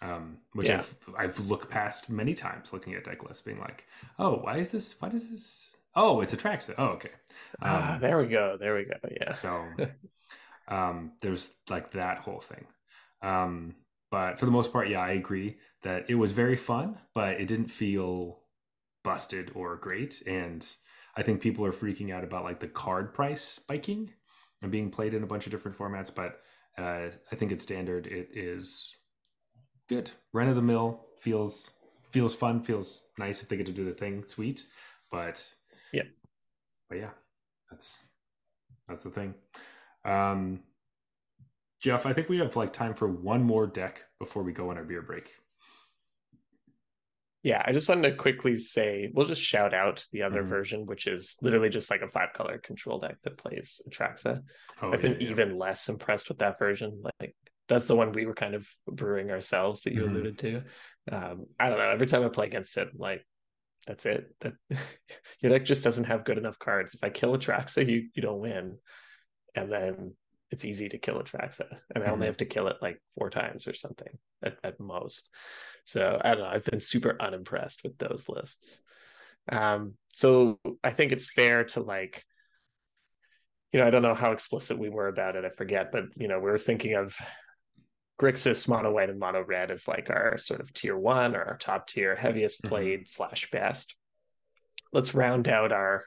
Um, which Yeah. I've I've looked past many times, looking at deck lists, being like, oh, why is this? Why does this? Oh, it's Atraxa. Oh, okay. ah, Um, there we go, there we go. Yeah, so um, there's like that whole thing. Um, but for the most part, yeah, I agree that it was very fun, but it didn't feel busted or great. And I think people are freaking out about like the card price spiking and being played in a bunch of different formats. But uh, I think it's standard. It is good. Run of the mill feels feels fun. Feels nice if they get to do the thing. Sweet, but Yeah. but yeah, that's that's the thing. Um, Jeff, I think we have like time for one more deck before we go on our beer break. Yeah. I just wanted to quickly say we'll just shout out the other Mhm. version, which is literally just like a five color control deck that plays Atraxa. Oh, I've yeah, been yeah. even less impressed with that version. Like that's the one we were kind of brewing ourselves that you Mhm. alluded to. Um, I don't know. Every time I play against it, I'm like that's it. That your deck just doesn't have good enough cards. If I kill Atraxa, you you don't win, and then it's easy to kill Atraxa, and I only Mhm. have to kill it like four times or something at, at most. So I don't know. I've been super unimpressed with those lists. Um, so I think it's fair to like you know, I don't know how explicit we were about it. I forget, but you know, we were thinking of Grixis mono white and mono red as like our sort of tier one or our top tier, heaviest Mhm. played slash best. Let's round out our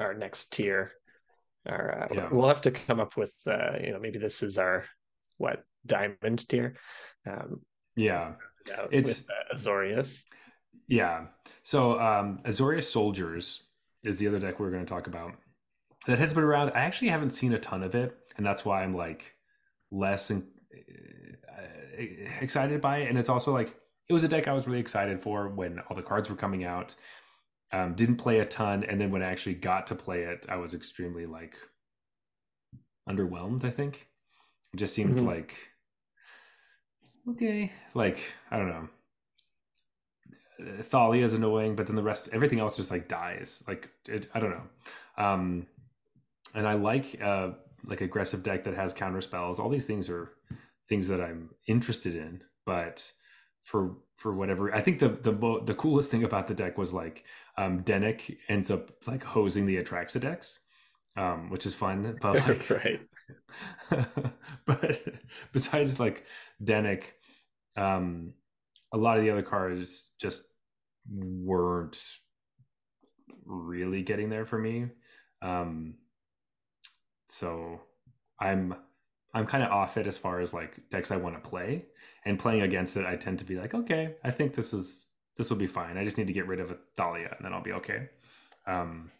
our next tier Our, uh, Yeah. We'll have to come up with, uh, you know, maybe this is our what diamond tier. Um, Yeah. uh, It's- with uh, Azorius. Yeah. So um Azorius Soldiers is the other deck we're going to talk about. That has been around. I actually haven't seen a ton of it, and that's why I'm like less in, uh, excited by it. And it's also like it was a deck I was really excited for when all the cards were coming out. Um, didn't play a ton, and then when I actually got to play it, I was extremely like underwhelmed. I think it just seemed Mhm. like okay, like I don't know. Uh, Thalia is annoying, but then the rest, everything else just like dies. Like it, I don't know. Um, and I like uh like aggressive deck that has counter spells. All these things are things that I'm interested in, but for for whatever, I think the the the coolest thing about the deck was like um Dennick ends up like hosing the Atraxa decks, um, which is fun. But like right. but besides like Dennick, um, a lot of the other cards just weren't really getting there for me. Um, so I'm I'm kind of off it as far as like decks I want to play, and playing against it, I tend to be like, okay, I think this is this will be fine. I just need to get rid of a Thalia, and then I'll be okay. Um,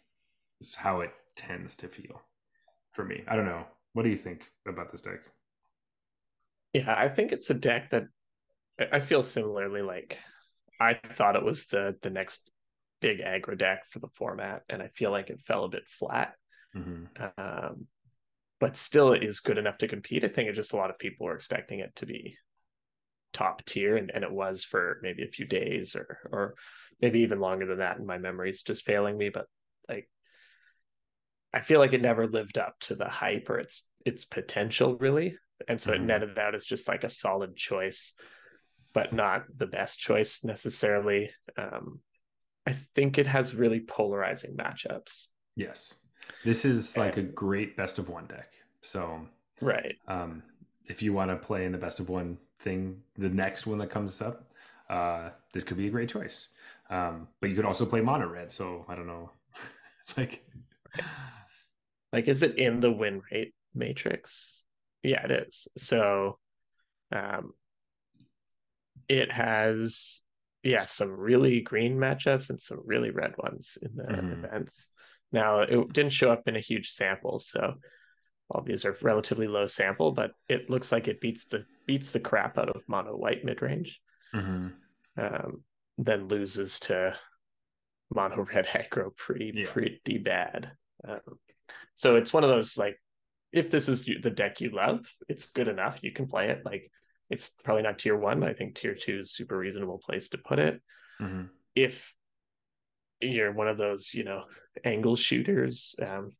is how it tends to feel for me. I don't know. What do you think about this deck? Yeah, I think it's a deck that I- feel similarly. Like I thought it was the the next big aggro deck for the format, and I feel like it fell a bit flat. hmm Um, but still, it is good enough to compete. I think it's just a lot of people were expecting it to be top tier, and, and it was for maybe a few days or or maybe even longer than that. And my memory's just failing me, but like I feel like it never lived up to the hype or its its potential really. And so it netted out as just like a solid choice, but not the best choice necessarily. Um, I think it has really polarizing matchups. Yes, this is like a great best of one deck. So Right. um, if you want to play in the best of one thing, the next one that comes up, uh, this could be a great choice. Um, but you could also play mono red. So I don't know, like Like, is it in the win rate matrix? Yeah, it is. So, um, it has yeah some really green matchups and some really red ones in the Mhm. events. Now, it didn't show up in a huge sample, so all these are relatively low sample, but it looks like it beats the beats the crap out of mono white mid range. mhm. Um, then loses to mono red aggro pretty Yeah. pretty bad. Um, so it's one of those like if this is the deck you love, it's good enough. You can play it. Like it's probably not tier one. I think tier two is super reasonable place to put it. Mhm. If you're one of those, you know, angle shooters, um,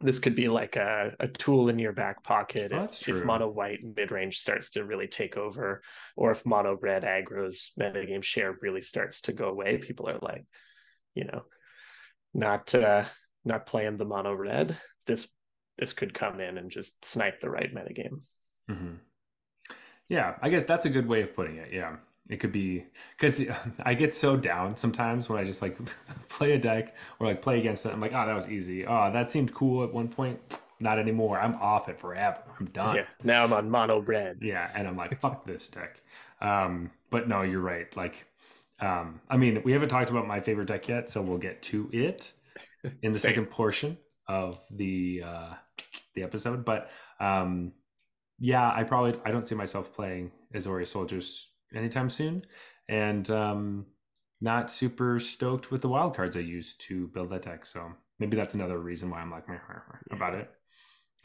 this could be like a, a tool in your back pocket Oh, if, if mono white mid range starts to really take over, or if mono red aggro's metagame share really starts to go away. People are like, you know, not uh not playing the mono red. This this could come in and just snipe the right metagame. hmm Yeah, I guess that's a good way of putting it. Yeah, it could be because I get so down sometimes when I just like play a deck or like play against it. I'm like, oh, that was easy. Oh, that seemed cool at one point. Not anymore. I'm off it forever. I'm done. Yeah. Now I'm on mono red. Yeah, and I'm like, fuck this deck. Um, but no, you're right. Like, um, I mean, we haven't talked about my favorite deck yet, so we'll get to it in the second portion of the uh, the episode. But um, yeah, I probably I don't see myself playing Azorius Soldiers anytime soon, and um, not super stoked with the wild cards I used to build that deck. So maybe that's another reason why I'm like about it.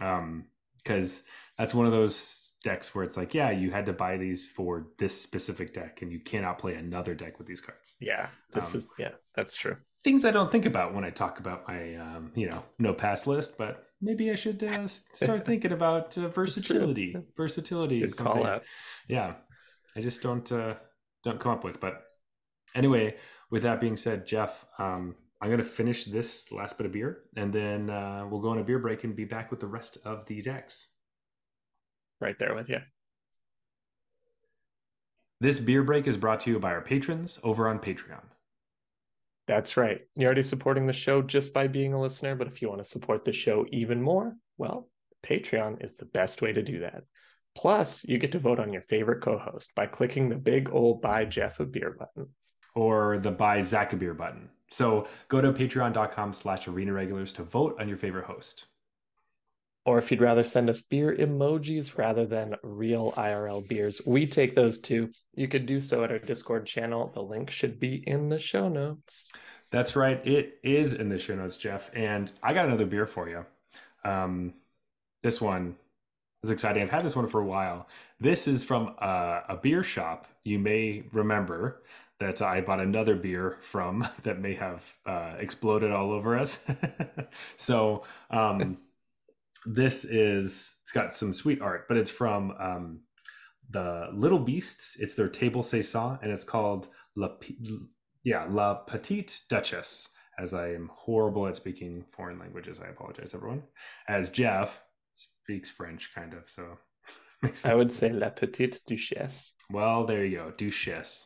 Um, because that's one of those decks where it's like, yeah, you had to buy these for this specific deck, and you cannot play another deck with these cards. Yeah. This Um, is yeah, that's true. Things I don't think about when I talk about my, um, you know, no pass list, but maybe I should uh, start thinking about uh, versatility. Versatility Good is call something. out. Yeah, I just don't uh, don't come up with. But anyway, with that being said, Jeff, um, I'm gonna finish this last bit of beer, and then uh, we'll go on a beer break and be back with the rest of the decks. Right there with you. This beer break is brought to you by our patrons over on Patreon. That's right. You're already supporting the show just by being a listener, but if you want to support the show even more, well, Patreon is the best way to do that. Plus, you get to vote on your favorite co-host by clicking the big old buy Jeff a beer button. Or the buy Zach a beer button. So go to patreon.com slash arena regulars to vote on your favorite host. Or if you'd rather send us beer emojis rather than real IRL beers, we take those too. You could do so at our Discord channel. The link should be in the show notes. That's right. It is in the show notes, Jeff. And I got another beer for you. Um, this one is exciting. I've had this one for a while. This is from a, a beer shop. You may remember that I bought another beer from that may have uh, exploded all over us. so, um, this is it's got some sweet art, but it's from um, the Little Beasts. It's their table saison, and it's called La yeah La Petite Duchesse. As I am horrible at speaking foreign languages, I apologize, everyone. As Jeff speaks French, kind of, so I would say La Petite Duchesse. Well, there you go, Duchesse.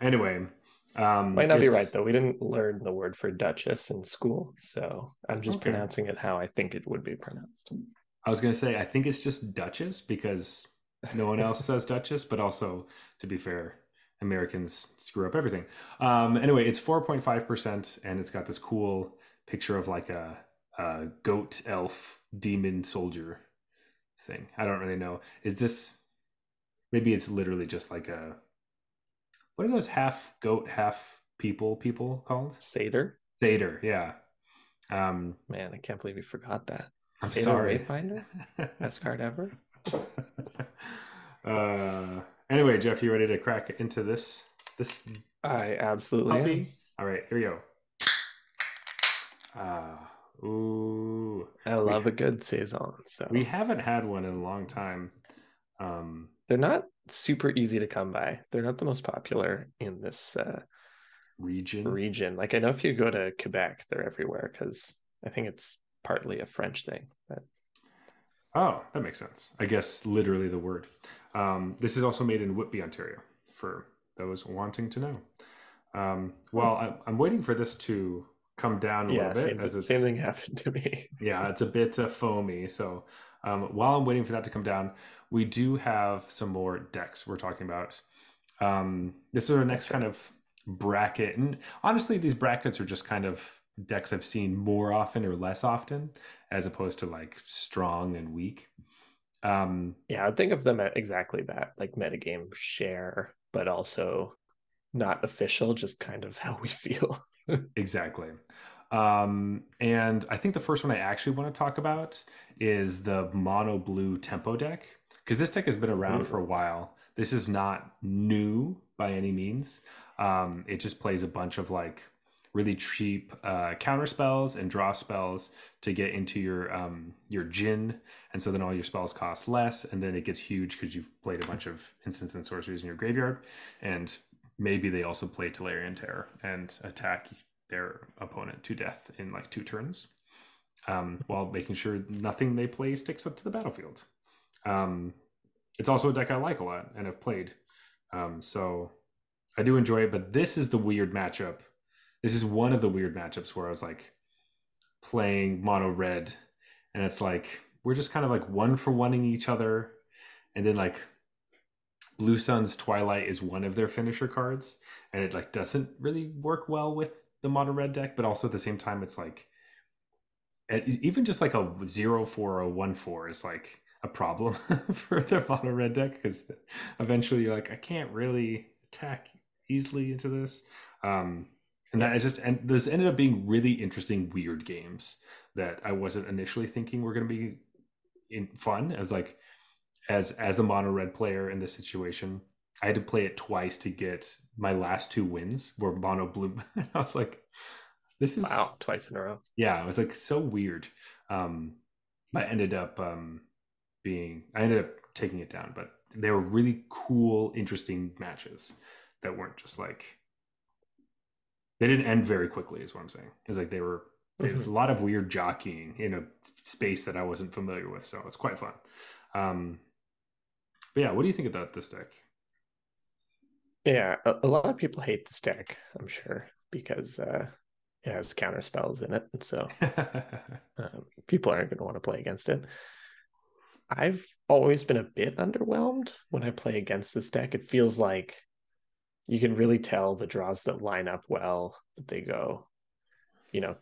Anyway, um, Might not be right though. We didn't learn the word for duchess in school, so I'm just okay. pronouncing it how I think it would be pronounced. I was going to say I think it's just duchess because no one else says duchess, but also to be fair, Americans screw up everything. Um, anyway, it's 4.5 percent, and it's got this cool picture of like a, a goat elf demon soldier thing. I don't really know. Is this maybe it's literally just like a what are those half goat, half people people called? Satyr. Satyr, yeah. Um, Man, I can't believe you forgot that. I'm Satyr sorry. Wayfinder? Best card ever. uh, anyway, Jeff, you ready to crack into this? This I absolutely am. All right, here we go. Uh, ooh. I love we, a good saison. So we haven't had one in a long time. Um, they're not super easy to come by. They're not the most popular in this uh, region. Region, like I know if you go to Quebec, they're everywhere because I think it's partly a French thing. But... Oh, that makes sense. I guess literally the word. Um, this is also made in Whitby, Ontario, for those wanting to know. Um, well, I, I'm waiting for this to come down a yeah, little bit. Same, as same thing happened to me. yeah, it's a bit uh, foamy. So um, while I'm waiting for that to come down, we do have some more decks we're talking about. Um, this is our next kind of bracket. And honestly, these brackets are just kind of decks I've seen more often or less often, as opposed to like strong and weak. Um, yeah, I think of them at exactly that, like metagame share, but also not official, just kind of how we feel. exactly. Um, and I think the first one I actually want to talk about is the mono blue tempo deck because this deck has been around for a while. This is not new by any means. Um, it just plays a bunch of like really cheap uh, counter spells and draw spells to get into your um, your djinn, and so then all your spells cost less, and then it gets huge because you've played a bunch of instants and sorceries in your graveyard, and maybe they also play Tolarian Terror and attack their opponent to death in like two turns, um, while making sure nothing they play sticks up to the battlefield. Um, it's also a deck I like a lot and have played. Um, so I do enjoy it, but this is the weird matchup. This is one of the weird matchups where I was like playing mono red, and it's like we're just kind of like one for oneing each other, and then like Blue Sun's Twilight is one of their finisher cards, and it like doesn't really work well with the modern red deck, but also at the same time, it's like even just like a zero four or one four is like a problem for the mono red deck because eventually you're like, I can't really attack easily into this. Um, and that is just and those ended up being really interesting, weird games that I wasn't initially thinking were going to be in fun. As like as as the mono red player in this situation, I had to play it twice to get my last two wins were mono blue. I was like, this is wow, twice in a row. Yeah, it was like so weird. Um, I ended up um, being I ended up taking it down, but they were really cool, interesting matches that weren't just like they didn't end very quickly. Is what I'm saying. It's like they were there was a lot of weird jockeying in a space that I wasn't familiar with, so it's quite fun. Um, but yeah, what do you think about this deck? Yeah, a, a lot of people hate this deck. I'm sure. because uh, it has counter spells in it, and so um, people aren't going to want to play against it. I've always been a bit underwhelmed when I play against this deck. It feels like you can really tell the draws that line up well that they go, you know,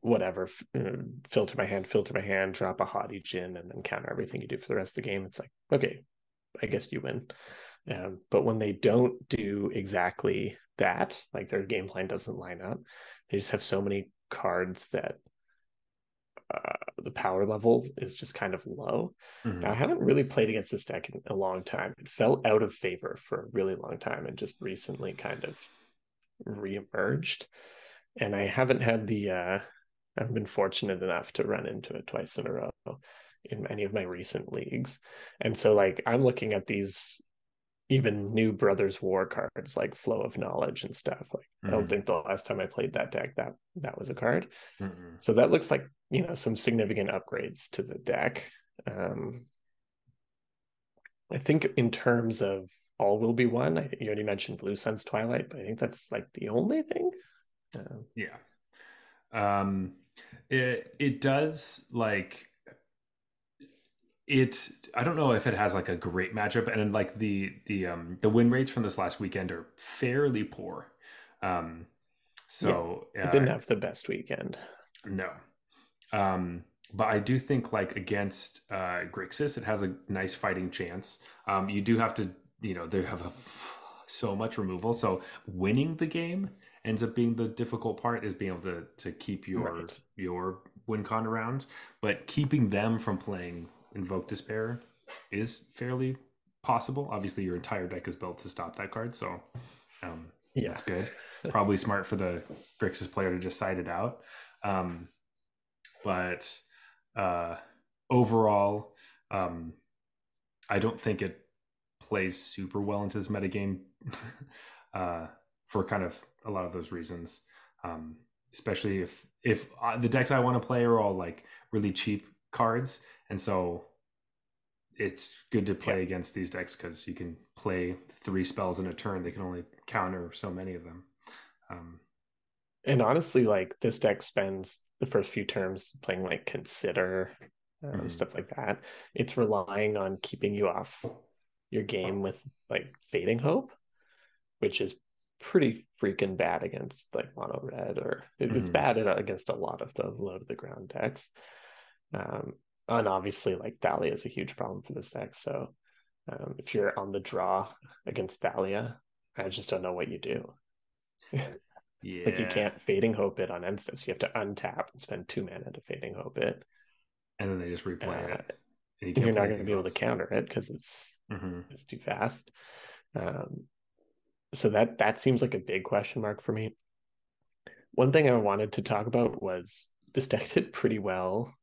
whatever, uh, filter my hand, filter my hand, drop a haughty djinn, and then counter everything you do for the rest of the game. It's like, okay, I guess you win. Um, but when they don't do exactly that, like their game plan doesn't line up, they just have so many cards that uh, the power level is just kind of low. Mm-hmm. Now, I haven't really played against this deck in a long time. It fell out of favor for a really long time and just recently kind of reemerged. And I haven't had the uh, I've been fortunate enough to run into it twice in a row in any of my recent leagues. And so like I'm looking at these even new brothers war cards like flow of knowledge and stuff like mm-hmm. i don't mm-hmm. think the last time i played that deck that that was a card mm-hmm. so that looks like you know some significant upgrades to the deck um i think in terms of all will be one i think you already mentioned blue sun's twilight but i think that's like the only thing uh, yeah. Um it it does like it i don't know if it has like a great matchup and like the the um the win rates from this last weekend are fairly poor. Um so yeah, it didn't uh, have the best weekend. No. Um but i do think like against uh grixis it has a nice fighting chance. Um you do have to you know they have a so much removal so winning the game ends up being the difficult part is being able to to keep your right. your win con around but keeping them from playing invoke despair is fairly possible. Obviously, your entire deck is built to stop that card, so um, yeah. that's good. Probably smart for the Grixis player to just side it out. Um, but uh, overall, um, I don't think it plays super well into this metagame uh, for kind of a lot of those reasons. Um, especially if if uh, the decks I want to play are all like really cheap cards, and so it's good to play yeah. against these decks because you can play three spells in a turn. They can only counter so many of them. Um, and honestly, like this deck spends the first few turns playing like consider um, mm-hmm. stuff like that. It's relying on keeping you off your game with like fading hope, which is pretty freaking bad against like mono red or it's mm-hmm. bad against a lot of the low to the ground decks. Um, and obviously, like Thalia is a huge problem for this deck. So um, if you're on the draw against Thalia, I just don't know what you do. Yeah. like you can't fading hope it on instance. You have to untap and spend two mana to fading hope it. And then they just replay uh, it. And you are not going to be able to counter it because it's mm-hmm. it's too fast. Um, so that that seems like a big question mark for me. One thing I wanted to talk about was this deck did pretty well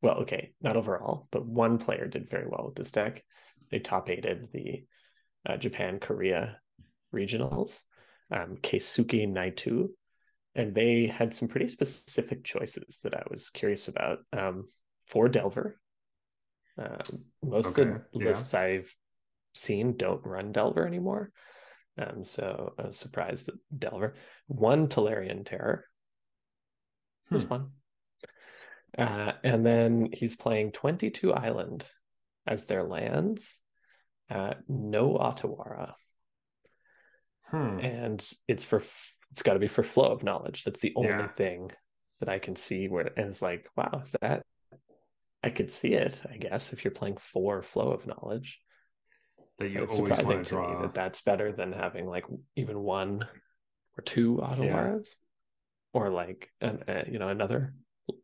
well, okay, not overall, but one player did very well with this deck. They top aided the uh, Japan Korea regionals, um, Keisuke Naito, and they had some pretty specific choices that I was curious about. Um, for Delver, uh, most okay. of the yeah. lists I've seen don't run Delver anymore. Um, so I was surprised that Delver. One Tolarian Terror. Just hmm. one. Uh, and then he's playing 22 Island as their lands. Uh, no Otawara. Hmm. And it's for it's got to be for flow of knowledge. That's the only yeah. thing that I can see where and it's like, wow, is that I could see it, I guess, if you're playing four flow of knowledge. That you it's surprising to draw. me that that's better than having like even one or two Otawaras, yeah. or like an, uh, you know another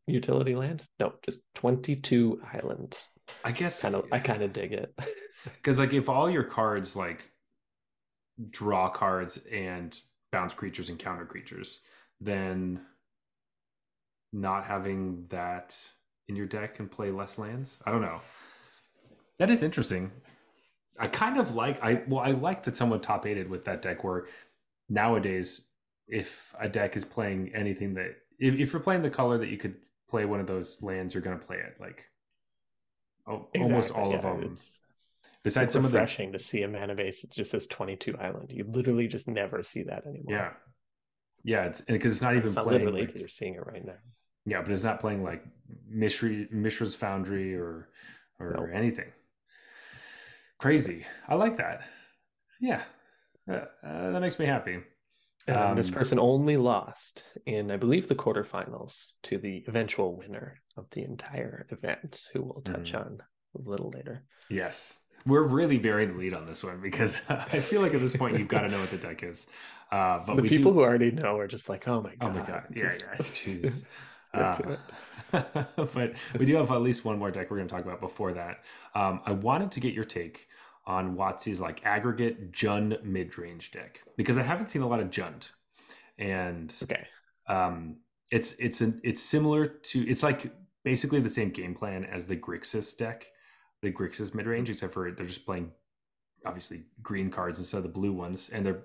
utility land? No, just 22 islands. I guess kind of I kind of dig it. Cuz like if all your cards like draw cards and bounce creatures and counter creatures, then not having that in your deck and play less lands. I don't know. That is interesting. I kind of like I well I like that someone top aided with that deck where nowadays if a deck is playing anything that if, if you're playing the color that you could play one of those lands, you're going to play it. Like oh, exactly, almost all yeah, of them. It's, Besides it's some refreshing of the... to see a mana base that just says 22 island. You literally just never see that anymore. Yeah. Yeah, it's because it's not even It's not playing. literally, like- you're seeing it right now. yeah, but it's not playing like Mishra, Mishra's Foundry or or No. anything. Crazy. I like that. Yeah, uh, that makes me happy. And this Um, person only lost in, I believe, the quarterfinals to the eventual winner of the entire event, who we'll touch Mhm. on a little later. Yes. We're really bearing the lead on this one because I feel like at this point you've got to know what the deck is. Uh, but the we people do... who already know are just like, oh my god, Oh my god! Yeah, just- yeah. Jeez. let's get to Uh, but we do have at least one more deck we're going to talk about before that. Um, I wanted to get your take on Watsy's like aggregate Jund mid range deck because I haven't seen a lot of Jund, and Okay. um, it's it's an it's similar to it's like basically the same game plan as the Grixis deck, the Grixis mid range, except for they're just playing obviously green cards instead of the blue ones, and they're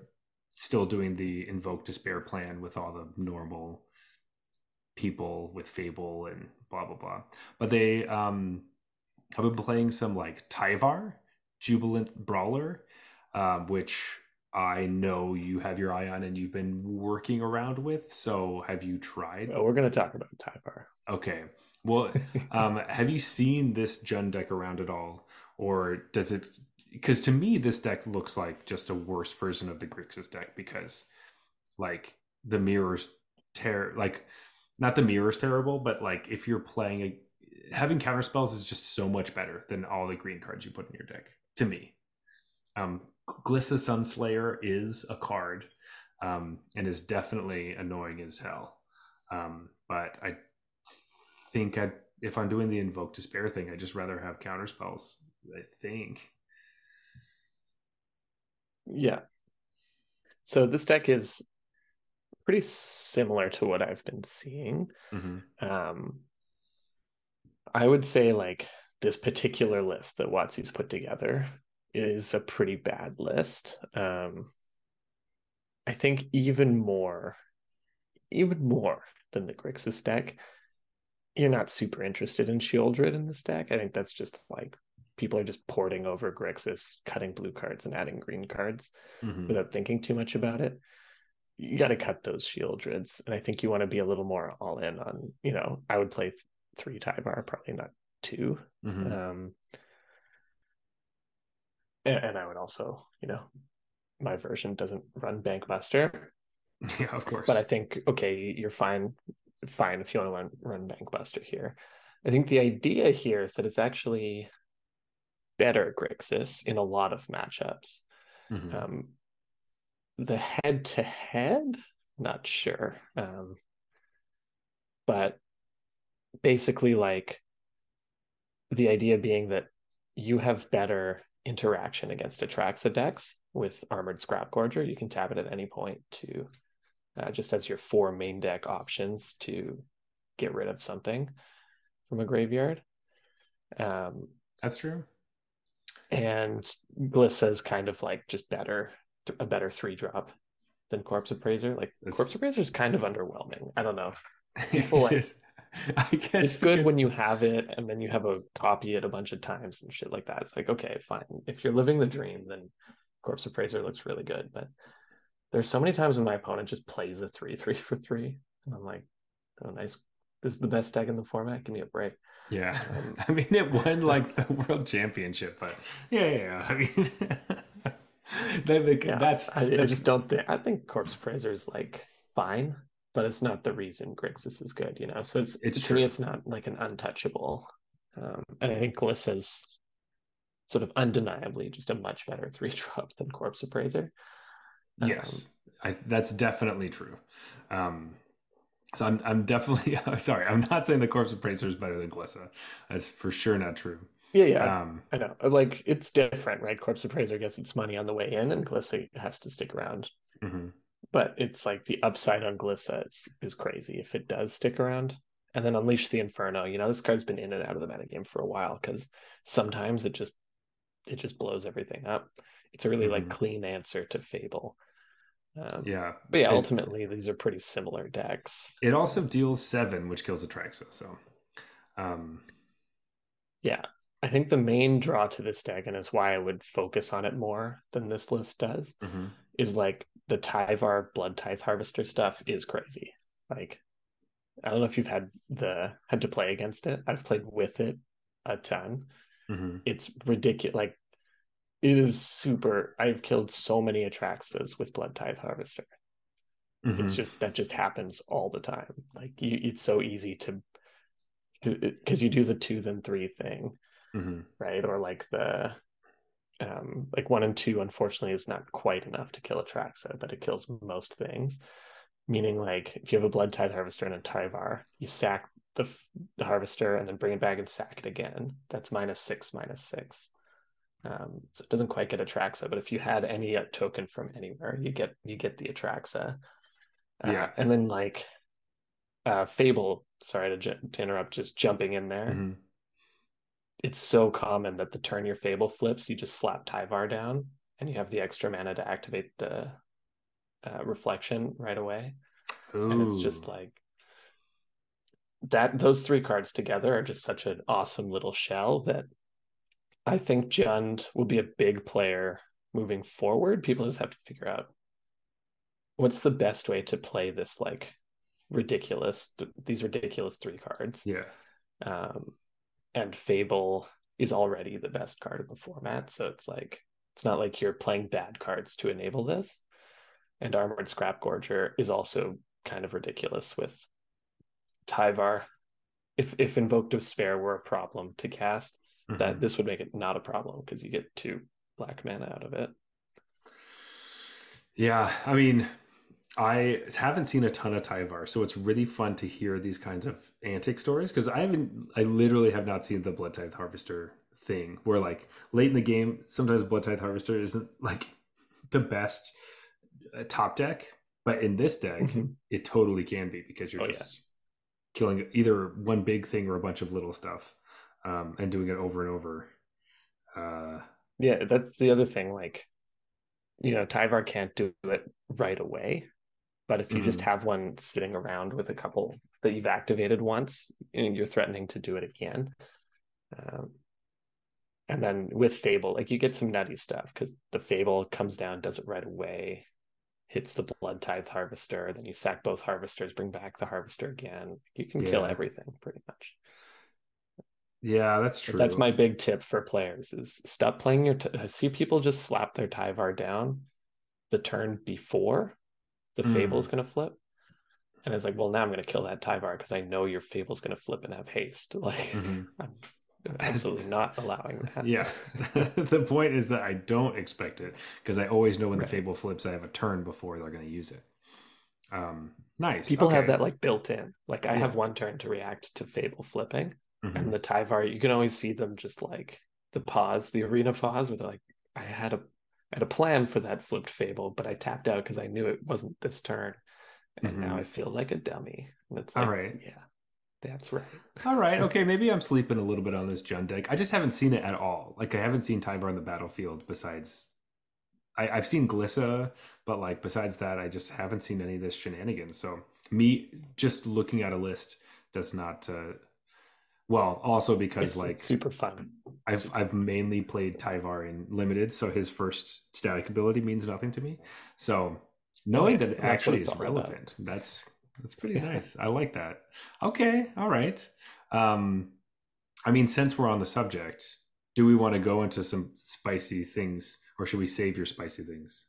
still doing the invoke despair plan with all the normal people with Fable and blah blah blah. But they um have been playing some like Tyvar, Jubilant Brawler, um, which I know you have your eye on and you've been working around with. So have you tried? Well, we're going to talk about Tyvar. Okay. Well, um, have you seen this Jund deck around at all, or does it? Because to me, this deck looks like just a worse version of the Grixis deck because, like, the mirrors tear like not the mirror's terrible, but like if you're playing a having counter spells is just so much better than all the green cards you put in your deck. To me, um, Glissa Sunslayer is a card, um, and is definitely annoying as hell. Um, but I think I, if I'm doing the invoke despair thing, I just rather have counter spells. I think. Yeah. So this deck is pretty similar to what I've been seeing. Mm-hmm. Um, I would say like this particular list that Watsy's put together is a pretty bad list. Um, I think even more, even more than the Grixis deck, you're not super interested in Sheoldred in this deck. I think that's just like people are just porting over Grixis, cutting blue cards and adding green cards Mm-hmm. without thinking too much about it. You got to cut those Sheoldreds, and I think you want to be a little more all in on. You know, I would play three Tyvar, probably not 2 Mm-hmm. Um, and, and I would also, you know, my version doesn't run Bankbuster, yeah, of course. but I think okay, you're fine, fine if you want to run run Bankbuster here. I think the idea here is that it's actually better Grixis in a lot of matchups. Mhm. Um, the head to head, not sure. Um, but basically, like the idea being that you have better interaction against Atraxa decks with Armored Scrap Gorger. You can tap it at any point to uh, just as your four main deck options to get rid of something from a graveyard. Um, That's true. and Glissa is kind of like just better, a better three drop than Corpse Appraiser. Like That's- Corpse Appraiser is kind of underwhelming. I don't know. People like-. I guess It's good because- when you have it and then you have a copy it a bunch of times and shit like that. It's like okay, fine. If you're living the dream, then Corpse Appraiser looks really good. But there's so many times when my opponent just plays a three three for three, and I'm like, oh nice. This is the best deck in the format. Give me a break. Yeah, Um, I mean, it won like the world championship, but yeah, yeah, yeah. I mean, that, Yeah, that's, I, I just don't think I think Corpse Appraiser is like fine, but it's not the reason Grixis is good, you know. So it's, It's to true. me, it's not like an untouchable. Um, and I think Glissa's sort of undeniably just a much better three drop than Corpse Appraiser. yes, I, that's definitely true. Um, so I'm, I'm definitely sorry. I'm not saying the corpse appraiser is better than Glissa. That's for sure not true. Yeah, yeah, Um, I know. Like it's different, right? Corpse Appraiser gets its money on the way in, and Glissa has to stick around. mhm. But it's like the upside on Glissa is, is crazy if it does stick around. And then Unleash the Inferno. You know, this card's been in and out of the metagame for a while because sometimes it just it just blows everything up. It's a really like Mhm. clean answer to Fable. Um, Yeah, But yeah, It- ultimately these are pretty similar decks. it also deals seven, which kills Atraxa. So, um, Yeah. I think the main draw to this deck, and is why I would focus on it more than this list does, mhm. is like the Tyvar Blood Tithe Harvester stuff is crazy. Like, I don't know if you've had the had to play against it. I've played with it a ton. Mm-hmm. It's ridiculous. Like, it is super. I've killed so many Atraxas with Blood Tithe Harvester. Mm-hmm. It's just that just happens all the time. Like, you, it's so easy to because you do the two then three thing, Mm-hmm. right? Or like the um like one and two unfortunately is not quite enough to kill Atraxa, but it kills most things. Meaning like if you have a blood tithe harvester and a Tyvar, you sack the, the harvester and then bring it back and sack it again. That's minus six, minus six. Um, so it doesn't quite get Atraxa, but if you had any uh, token from anywhere, you get you get the Atraxa. Uh, Yeah. and then like uh Fable, sorry to, ju- to interrupt, just jumping in there Mm-hmm. It's so common that the turn your Fable flips, you just slap Tyvar down and you have the extra mana to activate the uh, reflection right away. And it's just like that. Those three cards together are just such an awesome little shell that I think Jund will be a big player moving forward. People just have to figure out what's the best way to play this like ridiculous th- these ridiculous three cards yeah. um, and Fable is already the best card in the format. So it's like it's not like you're playing bad cards to enable this. And Armored Scrap Gorger is also kind of ridiculous with Tyvar. If if Invoke Despair were a problem to cast, that Mhm. this would make it not a problem because you get two black mana out of it. Yeah, I mean, I haven't seen a ton of Tyvar, so it's really fun to hear these kinds of antic stories because I haven't, I literally have not seen the Blood Tithe Harvester thing where like late in the game, sometimes Blood Tithe Harvester isn't like the best uh, top deck, but in this deck, Mhm. it totally can be because you're Oh, yeah. just killing either one big thing or a bunch of little stuff um, and doing it over and over. Uh, Yeah, that's the other thing. Like, you know, Tyvar can't do it right away. But if you just have one sitting around with a couple that you've activated once, and you're threatening to do it again. Um, and then with Fable, like you get some nutty stuff because the Fable comes down, does it right away, hits the Blood Tithe Harvester, then you sack both harvesters, bring back the harvester again. You can kill everything pretty much. yeah, that's But true. That's my big tip for players: is stop playing your. T- I see people just slap their Tyvar down the turn before the Mm. Fable's going to flip, and it's like, well, now I'm going to kill that Tyvar because I know your Fable's going to flip and have haste. Like, Mhm. I'm absolutely not allowing that. Yeah. the point is that I don't expect it because I always know when Right. the Fable flips, I have a turn before they're going to use it. Um, nice. People have that like built in. Like I Yeah. have one turn to react to Fable flipping, Mhm. and the Tyvar, you can always see them just like the pause, the arena pause, where they're like, I had a I had a plan for that flipped Fable, but I tapped out because I knew it wasn't this turn. And now Mhm. I feel like a dummy. And it's like, right. yeah, that's right. All right. Okay. Maybe I'm sleeping a little bit on this Jund deck. I just haven't seen it at all. Like, I haven't seen Tyvar on the battlefield besides. I, I've seen Glissa, but like besides that, I just haven't seen any of this shenanigans. So me just looking at a list does not. Uh, well, also because It's, like it's super fun. I've I've mainly played Tyvar in limited, so his first static ability means nothing to me. So knowing yeah, that it actually is all about. relevant, that's that's pretty Yeah. nice. I like that. Okay, all right. Um, I mean, since we're on the subject, do we want to go into some spicy things, or should we save your spicy things?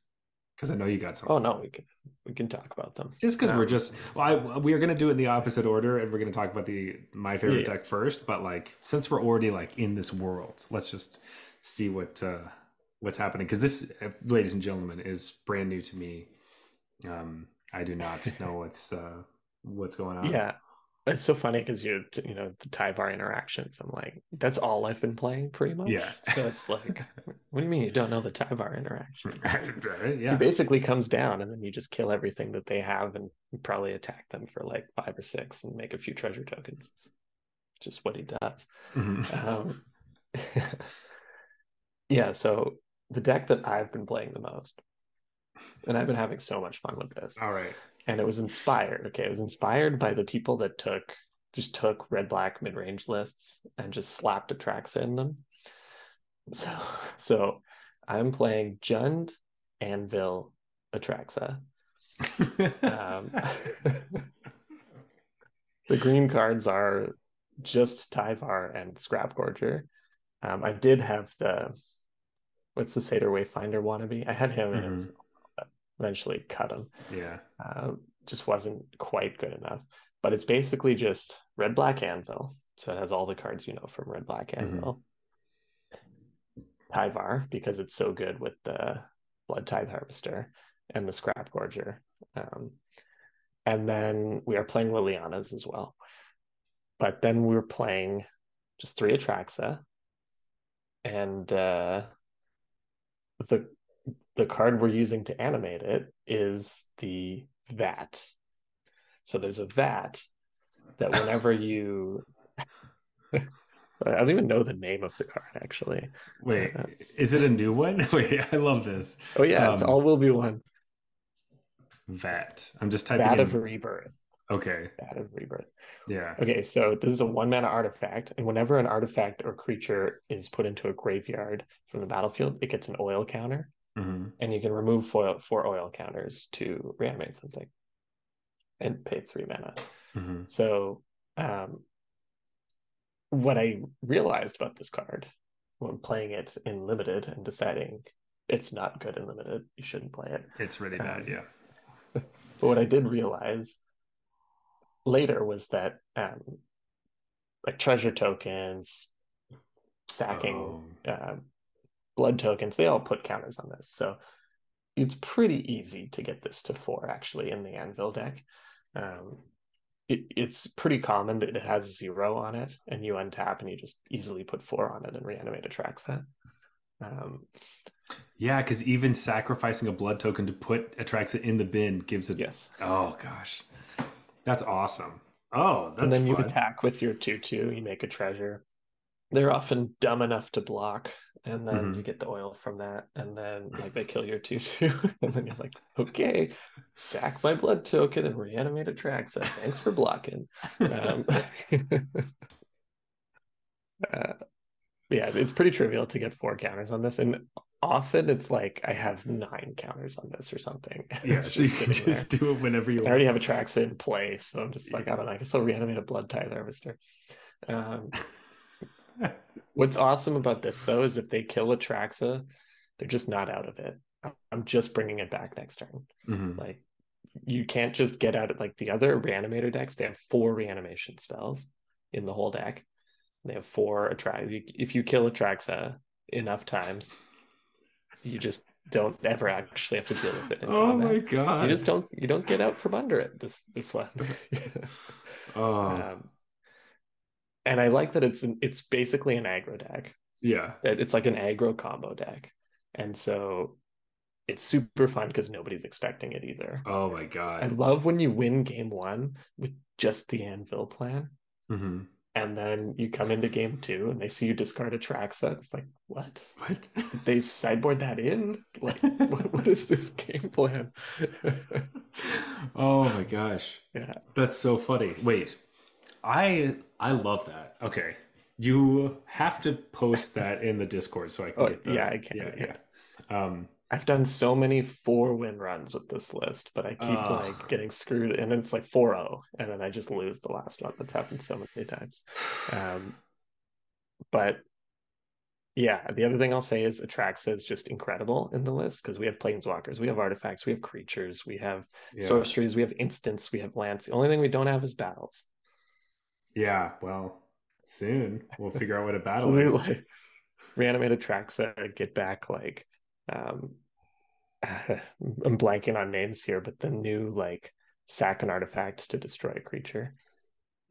Because I know you got some. Oh no, we can we can talk about them. Just because we're Um, just, well, I, we are going to do it in the opposite order, and we're going to talk about the my favorite Yeah. deck first. But like, since we're already like in this world, let's just see what uh, what's happening. Because this, uh, ladies and gentlemen, is brand new to me. Um, I do not know what's uh, what's going on. Yeah. It's so funny because you you know the Tyvar interactions. I'm like, that's all I've been playing pretty much. yeah, So it's like, what do you mean you don't know the Tyvar interaction? Right, He yeah. basically comes down and then you just kill everything that they have and probably attack them for like five or six and make a few treasure tokens. It's just what he does. Mhm. Um, yeah, so the deck that I've been playing the most, and I've been having so much fun with this, All right. And it was inspired. Okay, it was inspired by the people that took just took red black mid range lists and just slapped Atraxa in them. So, so I'm playing Jund, Anvil, Atraxa. Um, the green cards are just Tyvar and Scrap Gorger. Um, I did have the what's the Satyr Wayfinder wannabe? I had him Mhm. Eventually cut him. yeah. Uh, just wasn't quite good enough. But it's basically just red black anvil. So it has all the cards you know from red black anvil. Tyvar, because it's so good with the Blood Tithe Harvester and the Scrap Gorger. Um, and then we are playing Liliana's as well. But then we were playing just three Atraxa. And uh, the the card we're using to animate it is the vat. So there's a vat that whenever you I don't even know the name of the card actually. Wait, Uh, is it a new one? Wait, I love this. Oh yeah, it's Um, all will be one. Vat. I'm just typing Vat in. of Rebirth. Okay. Vat of Rebirth. Yeah. Okay, so this is a one mana artifact, and whenever an artifact or creature is put into a graveyard from the battlefield, it gets an oil counter, hmm and you can remove four, four oil counters to reanimate something and pay three mana. hmm So, um, what I realized about this card when playing it in limited and deciding it's not good in limited, you shouldn't play it. It's really bad. Um, Yeah. But what I did realize later was that um, like treasure tokens, sacking, Oh. uh, blood tokens, they all put counters on this. So it's pretty easy to get this to four actually in the Anvil deck. Um, it, it's pretty common that it has zero on it, and you untap and you just easily put four on it and reanimate Atraxa. Um, Yeah, because even sacrificing a blood token to put Atraxa in the bin gives it. yes. Oh gosh, that's awesome. Oh, that's and then you attack with your 2 2, you make a treasure. They're often dumb enough to block, and then Mhm. you get the oil from that, and then like they kill your 2 2, and then you're like, okay, sack my blood token and reanimate Atraxa. Thanks for blocking. Um, uh, yeah, it's pretty trivial to get four counters on this, and often it's like I have nine counters on this or something. Yeah, so you just can sitting there. do it whenever you want. I already have Atraxa in play, so I'm just like, I don't know, I can still reanimate a blood tithe harvester. Um, what's awesome about this though is if they kill Atraxa, they're just not out of it. I'm just bringing it back next turn. Mhm. Like you can't just get out of like the other reanimator decks. They have four reanimation spells in the whole deck. They have four attract. If you kill Atraxa enough times, you just don't ever actually have to deal with it. Oh combat. my god! You just don't you don't get out from under it. This this one. Oh um, and I like that it's an, it's basically an aggro deck. yeah. It's like an aggro combo deck, and so it's super fun because nobody's expecting it either. Oh my god! I love when you win game one with just the anvil plan, hmm and then you come into game two and they see you discard Atraxa. It's like, what? What? They sideboard that in? Like, what, what is this game plan? oh my gosh. yeah. That's so funny. Wait, I I love that. Okay, you have to post that in the Discord so I can Oh, get the yeah, I can, Yeah, yeah. yeah. Um, I've done so many four win runs with this list, but I keep Ugh. like getting screwed, and it's like 4 0, and then I just lose the last one. That's happened so many times. Um, but yeah, the other thing I'll say is Atraxa is just incredible in the list because we have planeswalkers, we have artifacts, we have creatures, we have yeah. sorceries, we have instants, we have lands. The only thing we don't have is battles. Yeah. Well, soon we'll figure out what a battle is. like reanimate Atraxa, get back like um I'm blanking on names here, but the new like sack an artifact to destroy a creature.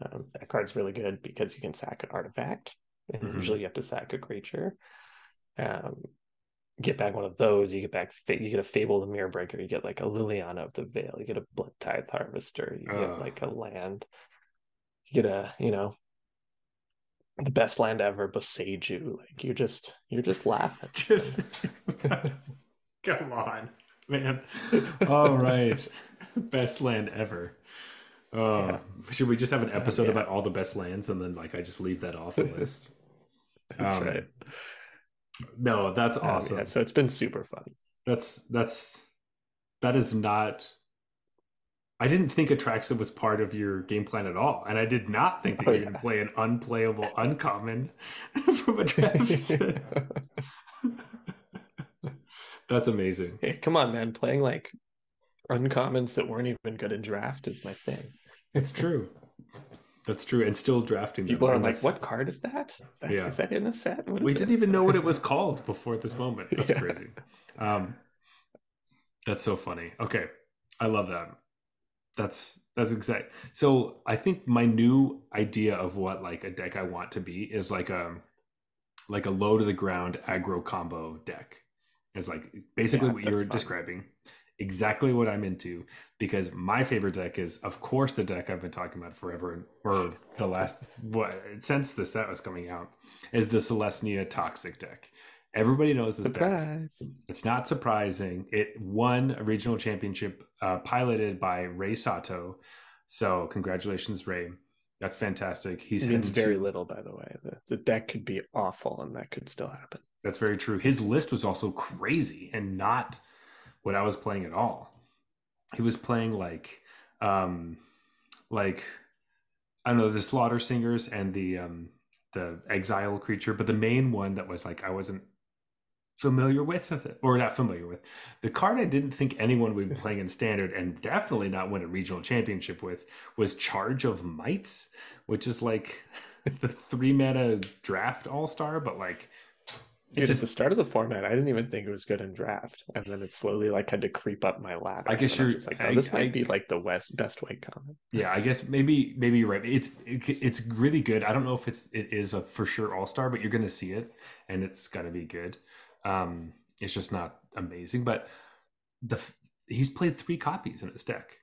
Um, that card's really good because you can sack an artifact, and Mhm. usually you have to sack a creature. Um, get back one of those, you get back you get a Fable the Mirror Breaker, you get like a Liliana of the Veil, you get a Blood Tithe Harvester, you Ugh. get like a land, you get a you know the best land ever, Boseiju. Like you're just you're just laughing. Just come on, man. All right, best land ever. Oh, Yeah. should we just have an episode yeah. about all the best lands and then like I just leave that off the list? That's Um, right. No, that's Um, awesome. yeah, so it's been super fun. That's that's that is not. I didn't think Atraxa was part of your game plan at all, and I did not think that Oh, you yeah. would play an unplayable uncommon from a draft. That's amazing. Hey, come on, man. Playing like uncommons that weren't even good in draft is my thing. It's true. That's true, and still drafting them. People are like, "What card is that? Is that, Yeah. is that in a set? We didn't it?" even know what it was called before this moment. That's Yeah. crazy. Um, that's so funny. Okay, I love that. That's that's exact. So I think my new idea of what like a deck I want to be is like a like a low to the ground aggro combo deck. It's like basically Yeah, what you're fun. describing. Exactly what I'm into because my favorite deck is, of course, the deck I've been talking about forever, or the last what since the set was coming out, is the Selesnya Toxic deck. Everybody knows this deck. It's not surprising. It won a regional championship uh, piloted by Ray Sato. So congratulations, Ray. That's fantastic. He's It means very little, by the way. The, the deck could be awful, and that could still happen. That's very true. His list was also crazy and not what I was playing at all. He was playing like um like I don't know, the slaughter singers and the um the exile creature, but the main one that was like I wasn't familiar with or not familiar with. The card I didn't think anyone would be playing in standard and definitely not win a regional championship with was Charge of Mites, which is like the three mana draft all-star, but like Dude, just- the start of the format, I didn't even think it was good in draft, and then it slowly like had to creep up my ladder. I guess you're- like, I- oh, this I- might be like the west best white common. Yeah, I guess maybe maybe you're right. It's it, it's really good. I don't know if it's it is a for sure all star, but you're gonna see it, and it's gonna be good. Um, it's just not amazing, but the he's played three copies in his deck.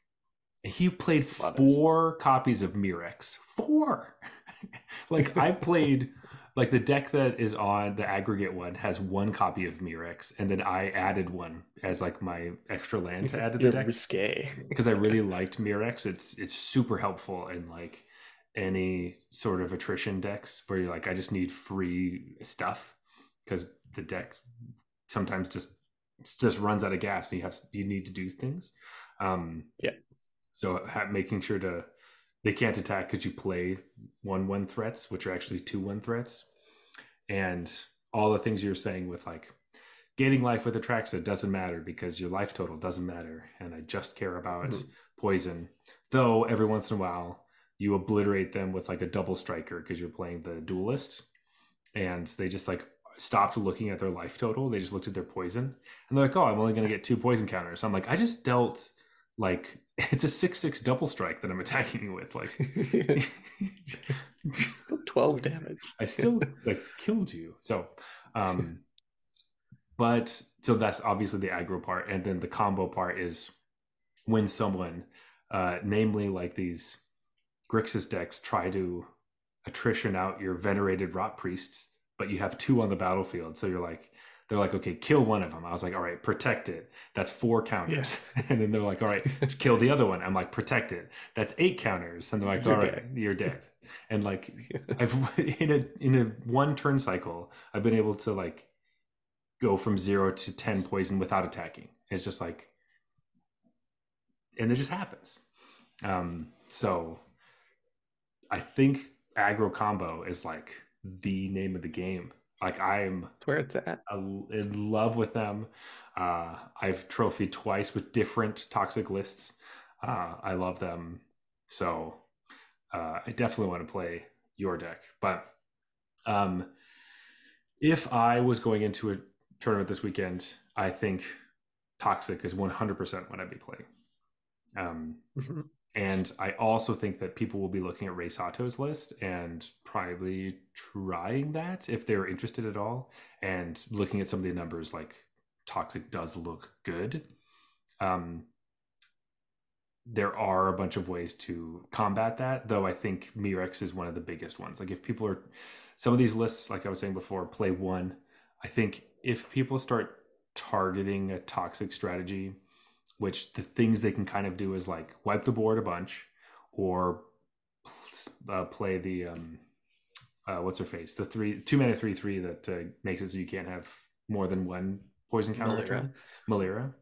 He played Love it. four copies of Mirrex. Four. like I played like the deck that is on the aggregate one has one copy of Mirrex, and then I added one as like my extra land to add to the You're deck risque. because I really liked Mirrex. It's it's super helpful in like any sort of attrition decks where you're like, I just need free stuff because the deck sometimes just just runs out of gas and you have you need to do things. Um, Yeah. So making sure to they can't attack because you play one one threats, which are actually two one threats, and all the things you're saying with like gaining life with Atraxa doesn't matter because your life total doesn't matter, and I just care about Mhm. poison. Though every once in a while you obliterate them with like a double striker because you're playing the duelist, and they just like stopped looking at their life total. They just looked at their poison, and they're like, "Oh, I'm only going to get two poison counters." I'm like, I just dealt like it's a six six double strike that I'm attacking you with. Like, Twelve damage. I still like killed you. So, um, but so that's obviously the aggro part, and then the combo part is when someone, uh, namely like these Grixis decks, try to attrition out your venerated rot priests, but you have two on the battlefield, so you're like. They're like, okay, kill one of them. I was like, all right, protect it. That's four counters. and then they're like, all right, kill the other one. I'm like, protect it. That's eight counters. And they're like, You're all right, dead. you're dead. And like, I've in a in a one turn cycle, I've been able to like go from zero to ten poison without attacking. It's just like, and it just happens. Um, so I think aggro combo is like the name of the game. Like I'm That's where it's at. in love with them. Uh, I've trophied twice with different toxic lists. Uh, I love them. So uh, I definitely want to play your deck. But um, if I was going into a tournament this weekend, I think toxic is 100% what I'd be playing. Um, Mhm. And I also think that people will be looking at Ray Sato's list and probably trying that if they're interested at all. And looking at some of the numbers, like Toxic does look good. Um, there are a bunch of ways to combat that, though I think Mirrex is one of the biggest ones. Like if people are, some of these lists, like I was saying before, play one. I think if people start targeting a toxic strategy, which the things they can kind of do is like wipe the board a bunch or uh, play the um uh, what's her face the three two mana three three that uh, makes it so you can't have more than one poison counter Melira.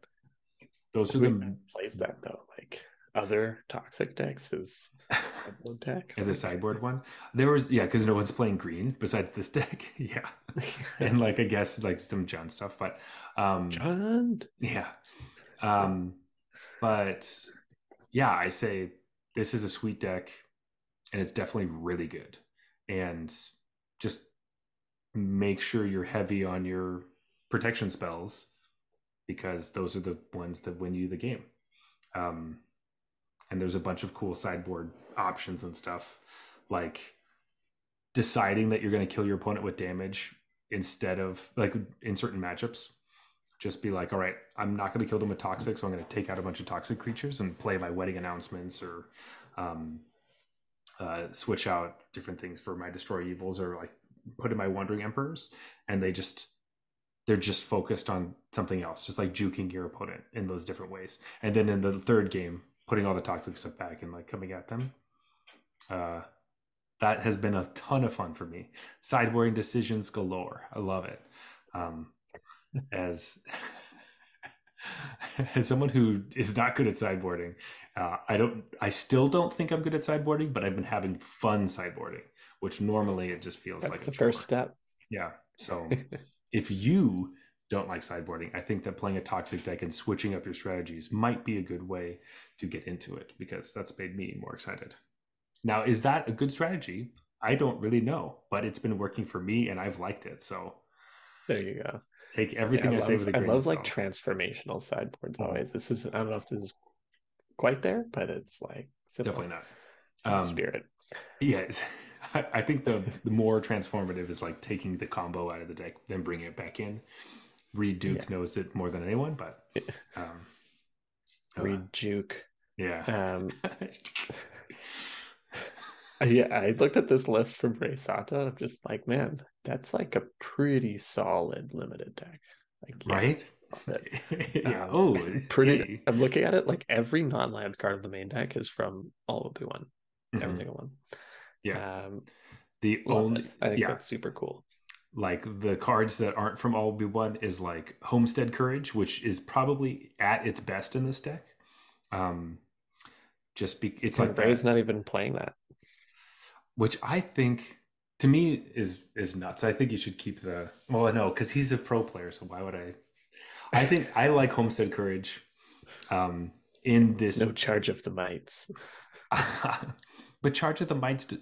those are Who the plays that though? Like other toxic decks is sideboard deck. as a sideboard one. There was yeah, because no one's playing green besides this deck. yeah, and like I guess like some Jund stuff, but um, Jund. yeah, um, but yeah, I say this is a sweet deck, and it's definitely really good, and just make sure you're heavy on your protection spells because those are the ones that win you the game. Um, and there's a bunch of cool sideboard options and stuff like deciding that you're going to kill your opponent with damage instead of like in certain matchups just be like all right i'm not going to kill them with toxic so i'm going to take out a bunch of toxic creatures and play my wedding announcements or um, uh, switch out different things for my destroy evils or like put in my wandering emperors and they just they're just focused on something else just like juking your opponent in those different ways and then in the third game putting all the toxic stuff back and like coming at them. Uh, that has been a ton of fun for me. Sideboarding decisions galore. I love it. Um, as as someone who is not good at sideboarding, uh, I don't. I still don't think I'm good at sideboarding, but I've been having fun sideboarding, which normally it just feels That's like the first step. Yeah. So if you don't like sideboarding, I think that playing a toxic deck and switching up your strategies might be a good way to get into it because that's made me more excited. Now, is that a good strategy? I don't really know, but it's been working for me and I've liked it. So There you go. Take everything Yeah, I, say love, with a I grain I love like transformational sideboards Mhm. always. This is I don't know if this is quite there, but it's like simple Definitely not. Um, spirit. Yeah, I I think the, the more transformative is like taking the combo out of the deck, then bringing it back in. Reid Duke Yeah. knows it more than anyone, but um, uh, Read juke. yeah. Um, yeah, I looked at this list from Ray Sato. I'm just like, man, that's like a pretty solid limited deck. Like, yeah, right? yeah. Um, oh, pretty. hey. I'm looking at it like every non-land card of the main deck is from all of the one, every Mhm. single one. Yeah. Um, The only it. I think yeah. that's super cool. like the cards that aren't from all be one is like Homestead Courage, which is probably at its best in this deck. Um, just be it's And like that, not even playing that. Which I think to me is is nuts. I think you should keep the well, no, because he's a pro player, so why would I? I think I like Homestead Courage. Um, in It's this no charge of the mites. but charge of the mites d-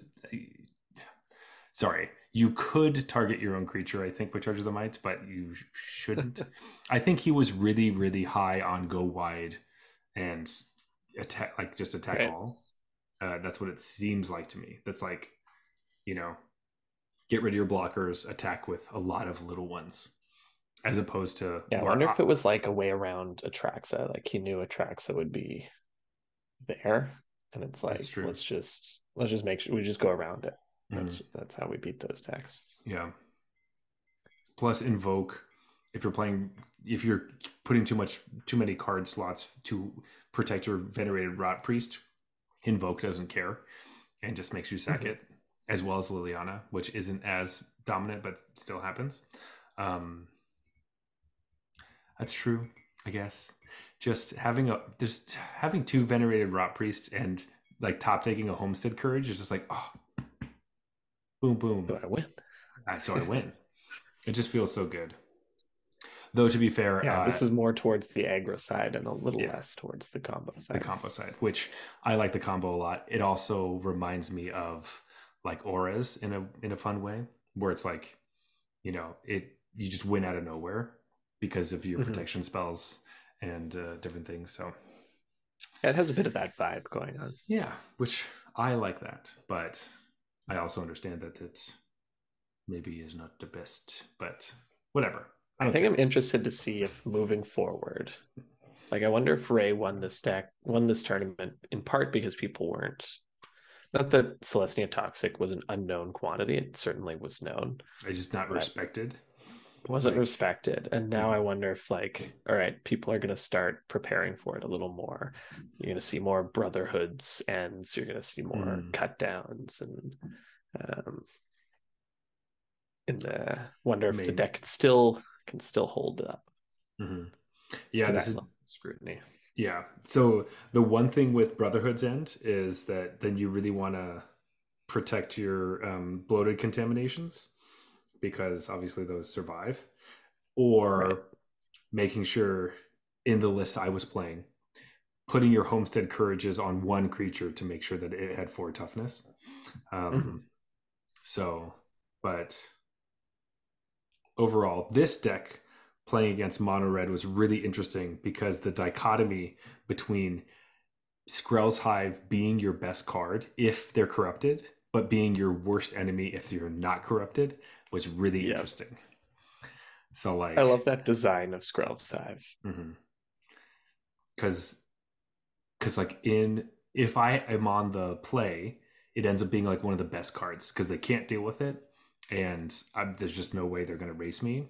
sorry you could target your own creature i think with charge of the mites but you shouldn't i think he was really really high on go wide and attack like just attack Right. all uh, that's what it seems like to me that's like you know get rid of your blockers attack with a lot of little ones as opposed to Yeah, I wonder op- if it was like a way around Atraxa. Like he knew Atraxa would be there, and it's like let's just let's just make sure we just go around it. Mhm. That's that's how we beat those decks. Yeah. Plus invoke if you're playing if you're putting too much too many card slots to protect your venerated rot priest, invoke doesn't care and just makes you sack Mhm. it as well as Liliana, which isn't as dominant but still happens. Um that's true, I guess. Just having a just having two venerated rot priests and like top taking a homestead courage is just like oh boom boom Do I win? I so I win. it just feels so good. Though to be fair, Yeah, uh, this is more towards the aggro side and a little Yeah. less towards the combo side. the combo side, which I like the combo a lot. It also reminds me of like auras in a in a fun way, where it's like, you know, it you just win out of nowhere because of your Mhm. protection spells and uh, different things. So Yeah, it has a bit of that vibe going on. yeah, which I like that, but I also understand that it's maybe is not the best, but whatever. I think. I'm interested to see if moving forward, like I wonder if Ray won this deck, won this tournament in part because people weren't. Not that Selesnya Toxic was an unknown quantity; it certainly was known. It's just not respected. wasn't Like- respected and now i wonder if like all right people are going to start preparing for it a little more you're going to see more brotherhoods and so you're going to see more Mm. cut downs and um in the wonder if the deck still can still hold up hmm Yeah, this is scrutiny Yeah. So the one thing with Brotherhood's End is that then you really want to protect your um, bloated contaminations because obviously those survive, or Right. making sure in the list I was playing, putting your homestead courages on one creature to make sure that it had four toughness. Um, Mhm. So, but overall, this deck playing against mono red was really interesting because the dichotomy between Skrelv's Hive being your best card if they're corrupted, but being your worst enemy if you're not corrupted was really Yeah. interesting. So, like, I love that design of Skrelv's Hive. Mm-hmm. because because like in if I am on the play, it ends up being like one of the best cards because they can't deal with it, and I'm, there's just no way they're going to race me.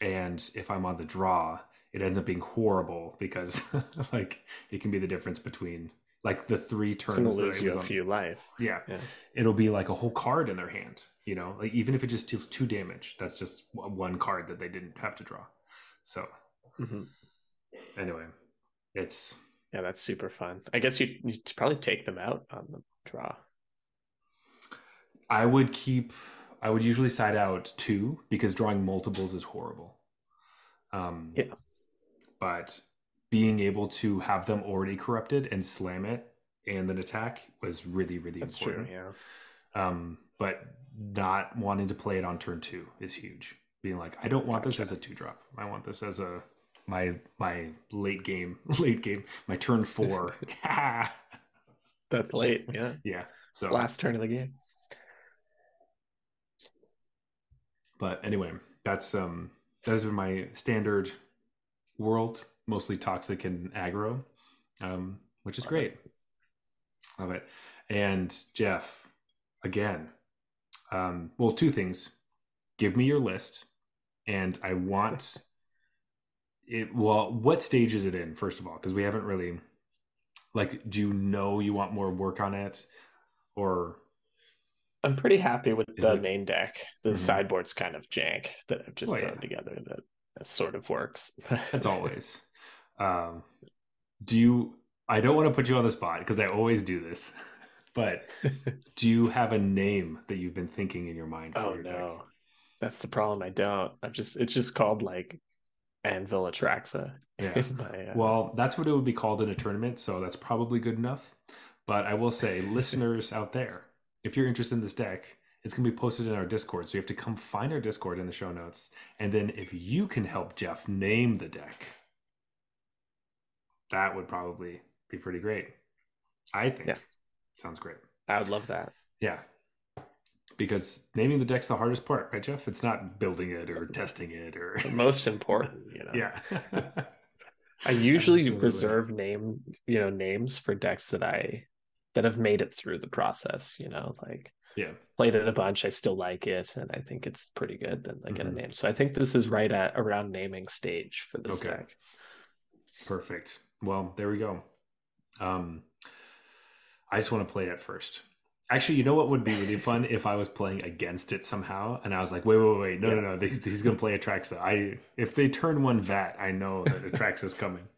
And if I'm on the draw, it ends up being horrible because like it can be the difference between like the three turns that lose I you a few life. Yeah. Yeah. it'll be like a whole card in their hand. You know, like even if it just deals two damage, that's just one card that they didn't have to draw. So Mhm. anyway, it's Yeah, that's super fun. I guess you you probably take them out on the draw. I would keep. I would usually side out two because drawing multiples is horrible. Um, Yeah. But being able to have them already corrupted and slam it and then attack was really, really That's important. true. Yeah. Um, but not wanting to play it on turn two is huge. Being like, I don't want this as a two drop. I want this as a my my late game, late game, my turn four. That's late. Yeah. yeah. So Last turn of the game. But anyway, that's um that has been my standard world, mostly toxic and aggro, um, which is Love great. Love it. And Jeff, again, um, well, two things. Give me your list, and I want it. Well, what stage is it in? First of all, because we haven't really, like, do you know you want more work on it, or I'm pretty happy with Is the it- main deck. The Mhm. sideboard's kind of jank that I've just Well, thrown yeah. together that, that sort of works. as always. Um, do you? I don't want to put you on the spot because I always do this, but do you have a name that you've been thinking in your mind? For oh your deck? no. That's the problem. I don't. I'm just it's just called like Anvil Atraxa. Yeah. my, uh, Well, that's what it would be called in a tournament, so that's probably good enough. But I will say, listeners out there, if you're interested in this deck, it's going to be posted in our Discord. So you have to come find our Discord in the show notes. And then if you can help Jeff name the deck, that would probably be pretty great. I think. Yeah. Sounds great. I would love that. Yeah. Because naming the deck's the hardest part, right, Jeff? It's not building it or testing it or. The most important, you know. yeah. I usually Absolutely. reserve name, you know, names for decks that I that have made it through the process, you know, like yeah. played it a bunch, I still like it and I think it's pretty good, then I get a Mhm. name. So I think this is right at around naming stage for this Okay. deck. Perfect. Well, there we go. Um, I just want to play it first. Actually, you know what would be really fun if I was playing against it somehow, and I was like, "Wait, wait, wait, no, no, no! He's, he's going to play Atraxa." I if they turn one vat, I know that Atraxa's coming.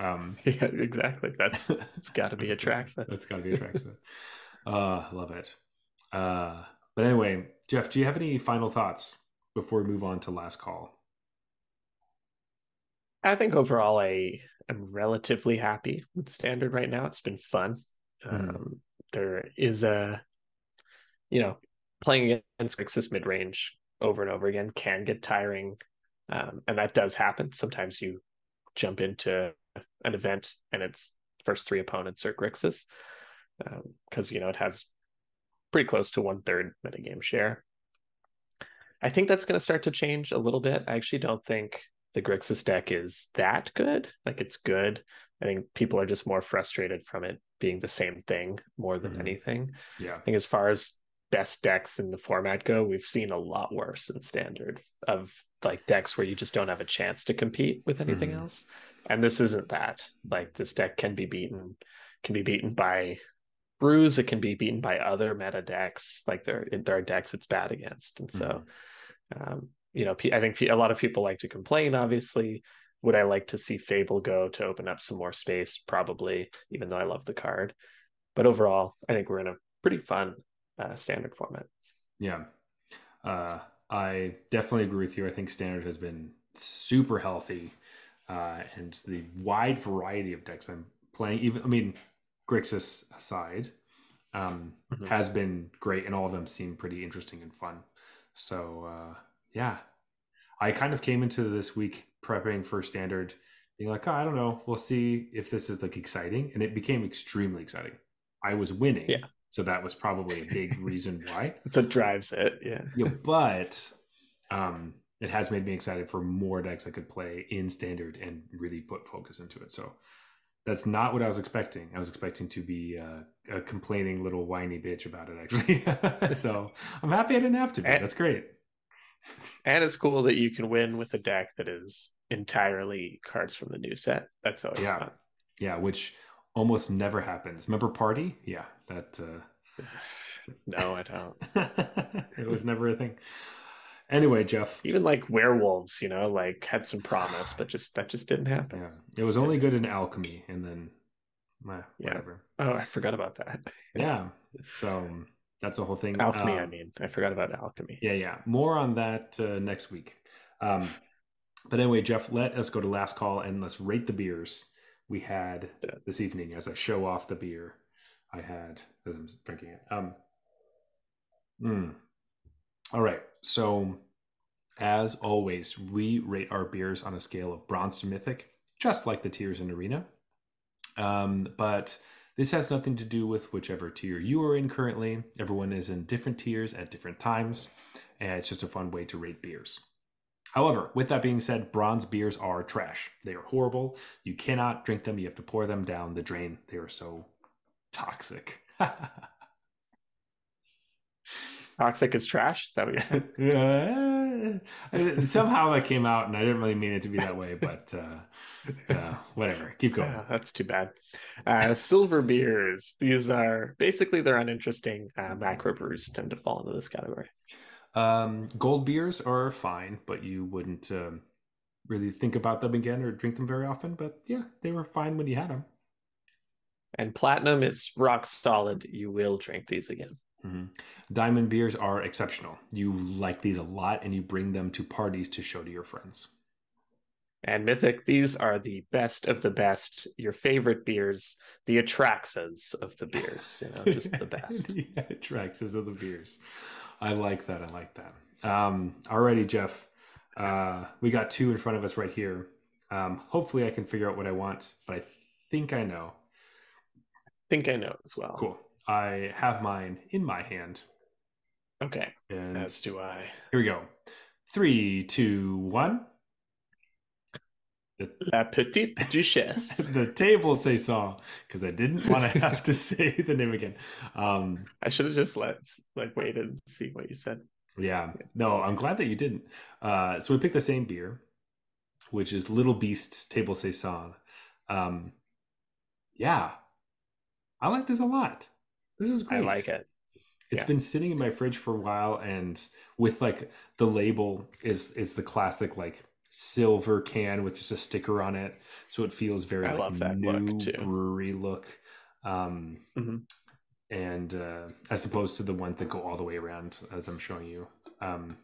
Um, Yeah, exactly. That's it's got to be a Traxa. that's got to be a Atraxa. Uh, love it. Uh, but anyway, Jeff, do you have any final thoughts before we move on to last call? I think overall I am relatively happy with standard right now. It's been fun. Mhm. Um, there is a, you know, playing against Grixis mid range over and over again can get tiring, um, and that does happen. Sometimes you jump into an event and its first three opponents are Grixis, because you know it has pretty close to one third metagame share. I think that's going to start to change a little bit. I actually don't think the Grixis deck is that good. Like it's good. I think people are just more frustrated from it being the same thing more than Mhm. anything. Yeah. I think as far as best decks in the format go, we've seen a lot worse in standard of like decks where you just don't have a chance to compete with anything Mhm. else. And this isn't that. Like this deck can be beaten, can be beaten by brews, it can be beaten by other meta decks. Like there there are decks it's bad against. And so um, you know, I think a lot of people like to complain, obviously, would I like to see Fable go to open up some more space? Probably, even though I love the card. But overall, I think we're in a pretty fun uh, standard format. Yeah. Uh, I definitely agree with you. I think standard has been super healthy. Uh, and the wide variety of decks I'm playing, even, I mean, Grixis aside, um, mm-hmm. has been great, and all of them seem pretty interesting and fun. So, uh, yeah, I kind of came into this week prepping for standard, being like, oh, I don't know, we'll see if this is like exciting, and it became extremely exciting. I was winning, yeah. So that was probably a big reason why. That's what drives it, yeah. yeah, but um, it has made me excited for more decks I could play in standard and really put focus into it. So that's not what I was expecting. I was expecting to be uh, a complaining little whiny bitch about it, actually. so I'm happy I didn't have to be. And, that's great. And it's cool that you can win with a deck that is entirely cards from the new set. That's always yeah. fun. Yeah, which almost never happens. Remember Party? Yeah, that. Uh... no, I don't. it was never a thing. Anyway, Jeff. Even like werewolves, you know, like had some promise, but just that just didn't happen. Yeah, it was only good in alchemy, and then, eh, whatever. Yeah. Oh, I forgot about that. yeah. So that's the whole thing. Alchemy, um, I mean, I forgot about alchemy. Yeah, yeah. More on that uh, next week. Um, but anyway, Jeff, let us go to last call and let's rate the beers we had yeah. this evening as I show off the beer I had as I'm drinking it. Um, mm. All right. So, as always, we rate our beers on a scale of bronze to mythic, just like the tiers in Arena. Um, but this has nothing to do with whichever tier you are in currently. Everyone is in different tiers at different times, and it's just a fun way to rate beers. However, with that being said, bronze beers are trash. They are horrible. You cannot drink them. You have to pour them down the drain. They are so toxic. Toxic is trash. Is that what you're saying? uh, somehow that came out, and I didn't really mean it to be that way, but uh, uh, whatever. Keep going. That's too bad. Uh, silver beers. These are basically they're uninteresting. Uh, macro brews tend to fall into this category. Um, gold beers are fine, but you wouldn't um, really think about them again or drink them very often. But yeah, they were fine when you had them. And platinum is rock solid. You will drink these again. Mm-hmm. Diamond beers are exceptional. You like these a lot and you bring them to parties to show to your friends. And Mythic, these are the best of the best, your favorite beers, the Atraxas of the beers, you know, just the best. the Atraxas of the beers. I like that. I like that. Um, alrighty, Jeff. Uh, we got two in front of us right here. Um, hopefully, I can figure out what I want, but I think I know. I think I know as well. Cool. I have mine in my hand. Okay. And As do I. Here we go. Three, two, one. The, La Petite Duchesse. the table saison, because I didn't want to have to say the name again. Um, I should have just let like waited and see what you said. Yeah. No, I'm glad that you didn't. Uh, so we picked the same beer, which is Little Beast's Table Saison. Um, yeah, I like this a lot. This is great. I like it. It's yeah. been sitting in my fridge for a while, and with like the label is is the classic like silver can with just a sticker on it, so it feels very I like new look brewery look. Um, mm-hmm. And uh, as opposed to the ones that go all the way around, as I'm showing you, um,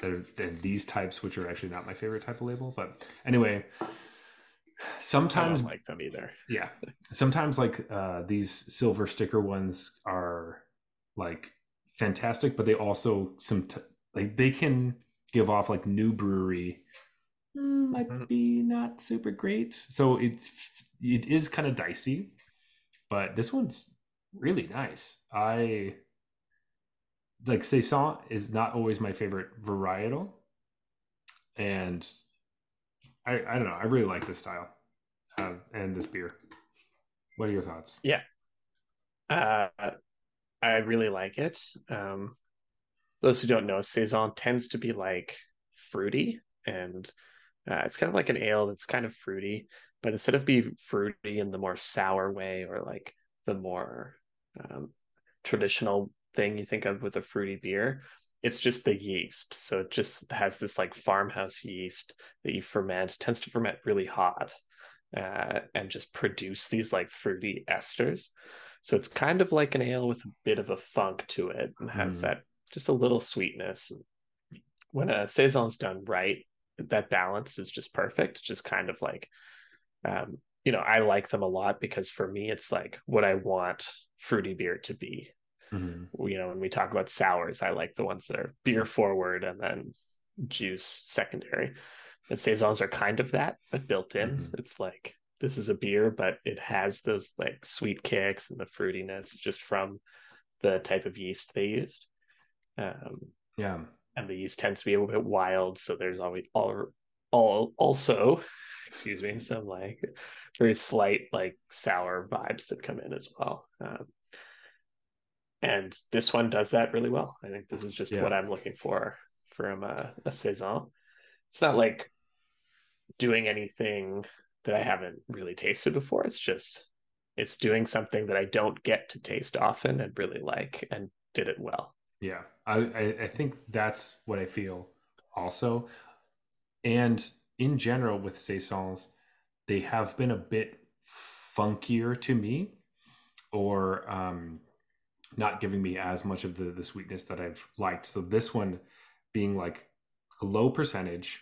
that are and these types, which are actually not my favorite type of label. But anyway, sometimes like them either. Yeah, sometimes like uh, these silver sticker ones are like fantastic, but they also some t- like they can give off like new brewery mm, might mm-hmm. be not super great. So it's it is kind of dicey, but this one's really nice. I like saison is not always my favorite varietal, and I I don't know. I really like this style uh, and this beer. What are your thoughts? Yeah, uh, I really like it. Um, those who don't know, saison tends to be like fruity, and uh, it's kind of like an ale that's kind of fruity, but instead of being fruity in the more sour way or like the more um, traditional thing you think of with a fruity beer, it's just the yeast. So it just has this like farmhouse yeast that you ferment, tends to ferment really hot uh, and just produce these like fruity esters. So it's kind of like an ale with a bit of a funk to it and has mm. that just a little sweetness. When a saison's done right, that balance is just perfect. It's just kind of like, um, you know, I like them a lot because for me, it's like what I want fruity beer to be. Mm-hmm. You know, when we talk about sours, I like the ones that are beer forward and then juice secondary. And saisons are kind of that, but built in. Mm-hmm. It's like this is a beer, but it has those like sweet kicks and the fruitiness just from the type of yeast they used. Um, yeah, and the yeast tends to be a little bit wild, so there's always all all also, excuse me, some like very slight like sour vibes that come in as well. Um, and this one does that really well. I think this is just yeah. what I'm looking for from a, a saison. It's not like doing anything that I haven't really tasted before. It's just it's doing something that I don't get to taste often and really like, and did it well. Yeah, I I, think that's what I feel also, and in general with saisons, they have been a bit funkier to me, or um, not giving me as much of the the sweetness that I've liked. So this one being like a low percentage,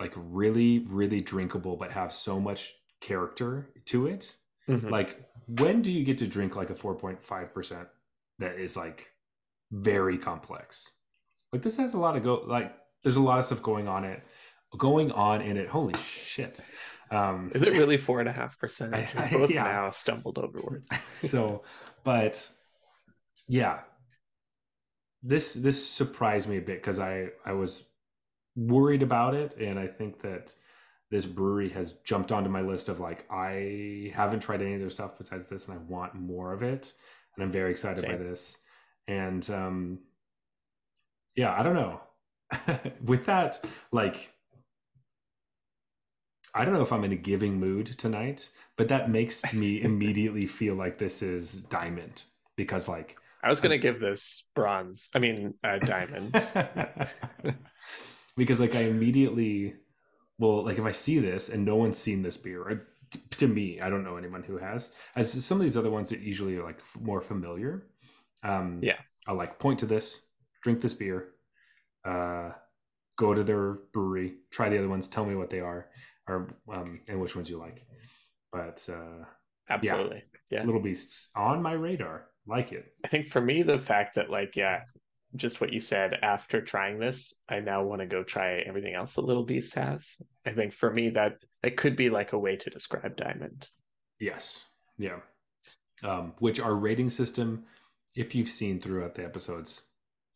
like really really drinkable, but have so much character to it. Mm-hmm. Like when do you get to drink like a four point five percent that is like very complex? Like this has a lot of go like there's a lot of stuff going on it going on in it. Holy shit. Um, is it really four and a half percent? Both yeah. now stumbled over words. so, but yeah, this this surprised me a bit because I I was worried about it, and I think that this brewery has jumped onto my list of like I haven't tried any of their stuff besides this, and I want more of it, and I'm very excited Same. by this. And um, yeah, I don't know. With that, like I don't know if I'm in a giving mood tonight, but that makes me immediately feel like this is diamond because like I was going to give this bronze. I mean, uh, diamond. because like I immediately, well, like if I see this and no one's seen this beer, to me, I don't know anyone who has. As some of these other ones that usually are like more familiar. Um, yeah, I'll like point to this, drink this beer, uh, go to their brewery, try the other ones, tell me what they are, or um, and which ones you like. But uh, absolutely, yeah. yeah, little beasts on my radar like it. I think for me, the fact that like, yeah, just what you said, after trying this, I now want to go try everything else that Little Beast has. I think for me that that could be like a way to describe Diamond. Yes. Yeah. Um, which our rating system, if you've seen throughout the episodes,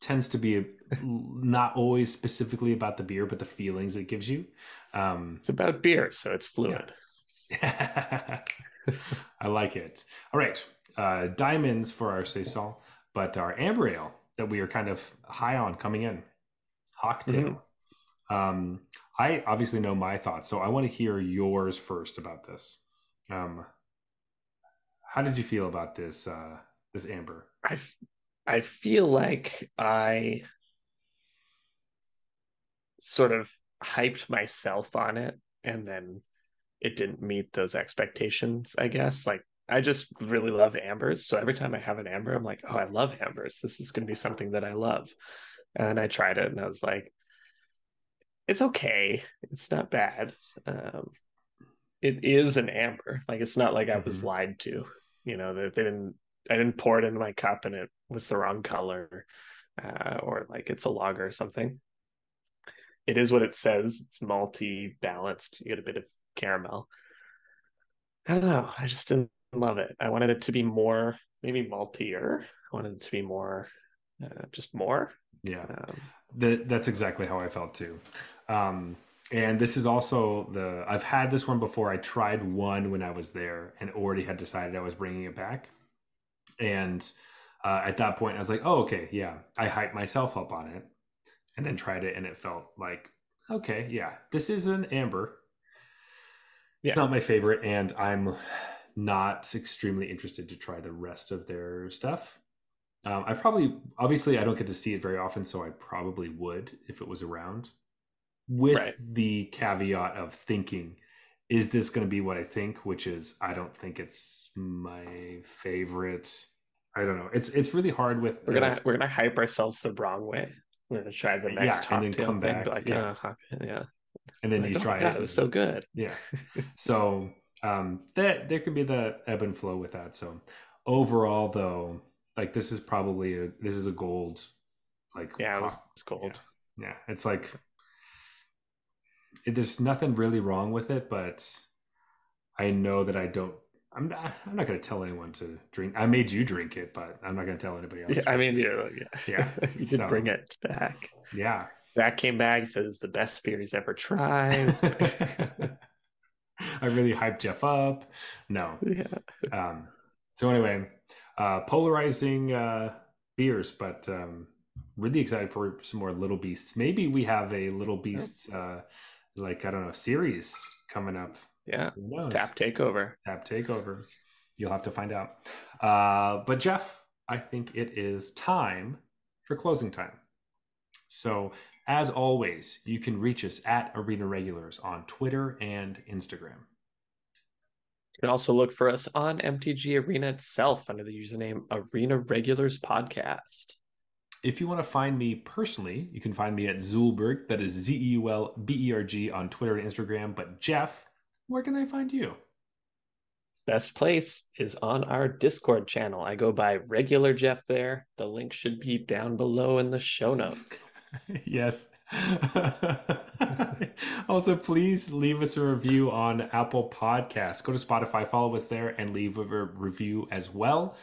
tends to be not always specifically about the beer, but the feelings it gives you. Um, it's about beer, so it's fluid. Yeah. I like it. All right uh, diamonds for our saison, but our amber ale that we are kind of high on coming in, Hocktail. Mm-hmm. Um, I obviously know my thoughts, so I want to hear yours first about this. Um, how did you feel about this uh, this amber? I I feel like I sort of hyped myself on it, and then it didn't meet those expectations. I guess like I just really love ambers. So every time I have an amber, I'm like, oh, I love ambers. This is going to be something that I love. And I tried it and I was like, it's okay. It's not bad. Um, it is an amber. Like it's not like I was mm-hmm. lied to. You know that they didn't. I didn't pour it into my cup and it was the wrong color, uh, or like it's a lager or something. It is what it says. It's multi balanced. You get a bit of caramel. I don't know. I just didn't love it. I wanted it to be more, maybe maltier. I wanted it to be more, uh, just more. Yeah, um, that, that's exactly how I felt too. Um, and this is also the I've had this one before. I tried one when I was there and already had decided I was bringing it back. And uh, at that point, I was like, "Oh, okay, yeah." I hyped myself up on it, and then tried it, and it felt like, "Okay, yeah, this is an amber." It's yeah. not my favorite, and I'm not extremely interested to try the rest of their stuff. Um, I probably, obviously, I don't get to see it very often, so I probably would if it was around. With Right. the caveat of thinking, is this going to be what I think? Which is, I don't think it's my favorite. I don't know. It's it's really hard with. We're gonna uh, we're gonna hype ourselves the wrong way. We're gonna try the next Yeah, and then come thing. back, Like, yeah. uh, yeah. and then Like, you oh try God, it. it was so good. Yeah. so um that there could be the ebb and flow with that. So overall though, like this is probably a this is a gold like Yeah, it it's gold. yeah. It's like it, there's nothing really wrong with it, but I know that I don't I'm not I'm not gonna tell anyone to drink. I made you drink it, but I'm not gonna tell anybody else. Yeah, I mean, yeah, Yeah, yeah. you did so- bring it back. yeah. that came back says the best beer he's ever tried. I really hyped Jeff up. No. yeah. Um, so anyway, uh, polarizing uh, beers, but um, really excited for some more Little Beasts. Maybe we have a Little Beasts, uh, like I don't know, series coming up. Yeah. Who knows? Tap takeover. Tap takeover. You'll have to find out. Uh, but Jeff, I think it is time for closing time. So as always, you can reach us at Arena Regulars on Twitter and Instagram. You can also look for us on MTG Arena itself under the username Arena Regulars Podcast. If you want to find me personally, you can find me at Zeulberg. That is Z E U L B E R G on Twitter and Instagram. But Jeff, where can they find you? Best place is on our Discord channel. I go by regular Jeff there. The link should be down below in the show notes. yes. also, please leave us a review on Apple Podcasts. Go to Spotify, follow us there, and leave a review as well.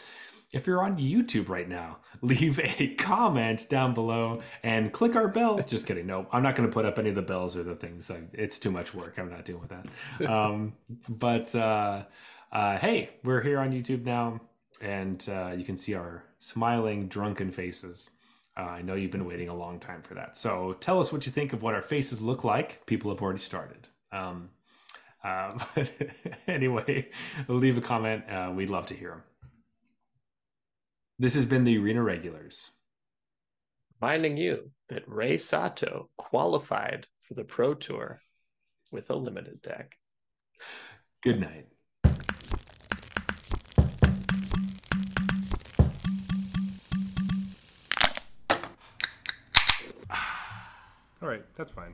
If you're on YouTube right now, leave a comment down below and click our bell. Just kidding. No, I'm not going to put up any of the bells or the things. Like, it's too much work. I'm not dealing with that. Um, but uh, uh, hey, we're here on YouTube now, and uh, you can see our smiling, drunken faces. Uh, I know you've been waiting a long time for that. So tell us what you think of what our faces look like. People have already started. Um, uh, but anyway, leave a comment. Uh, we'd love to hear them. This has been the Arena Regulars. Reminding you that Ray Sato qualified for the Pro Tour with a limited deck. Good night. All right, that's fine.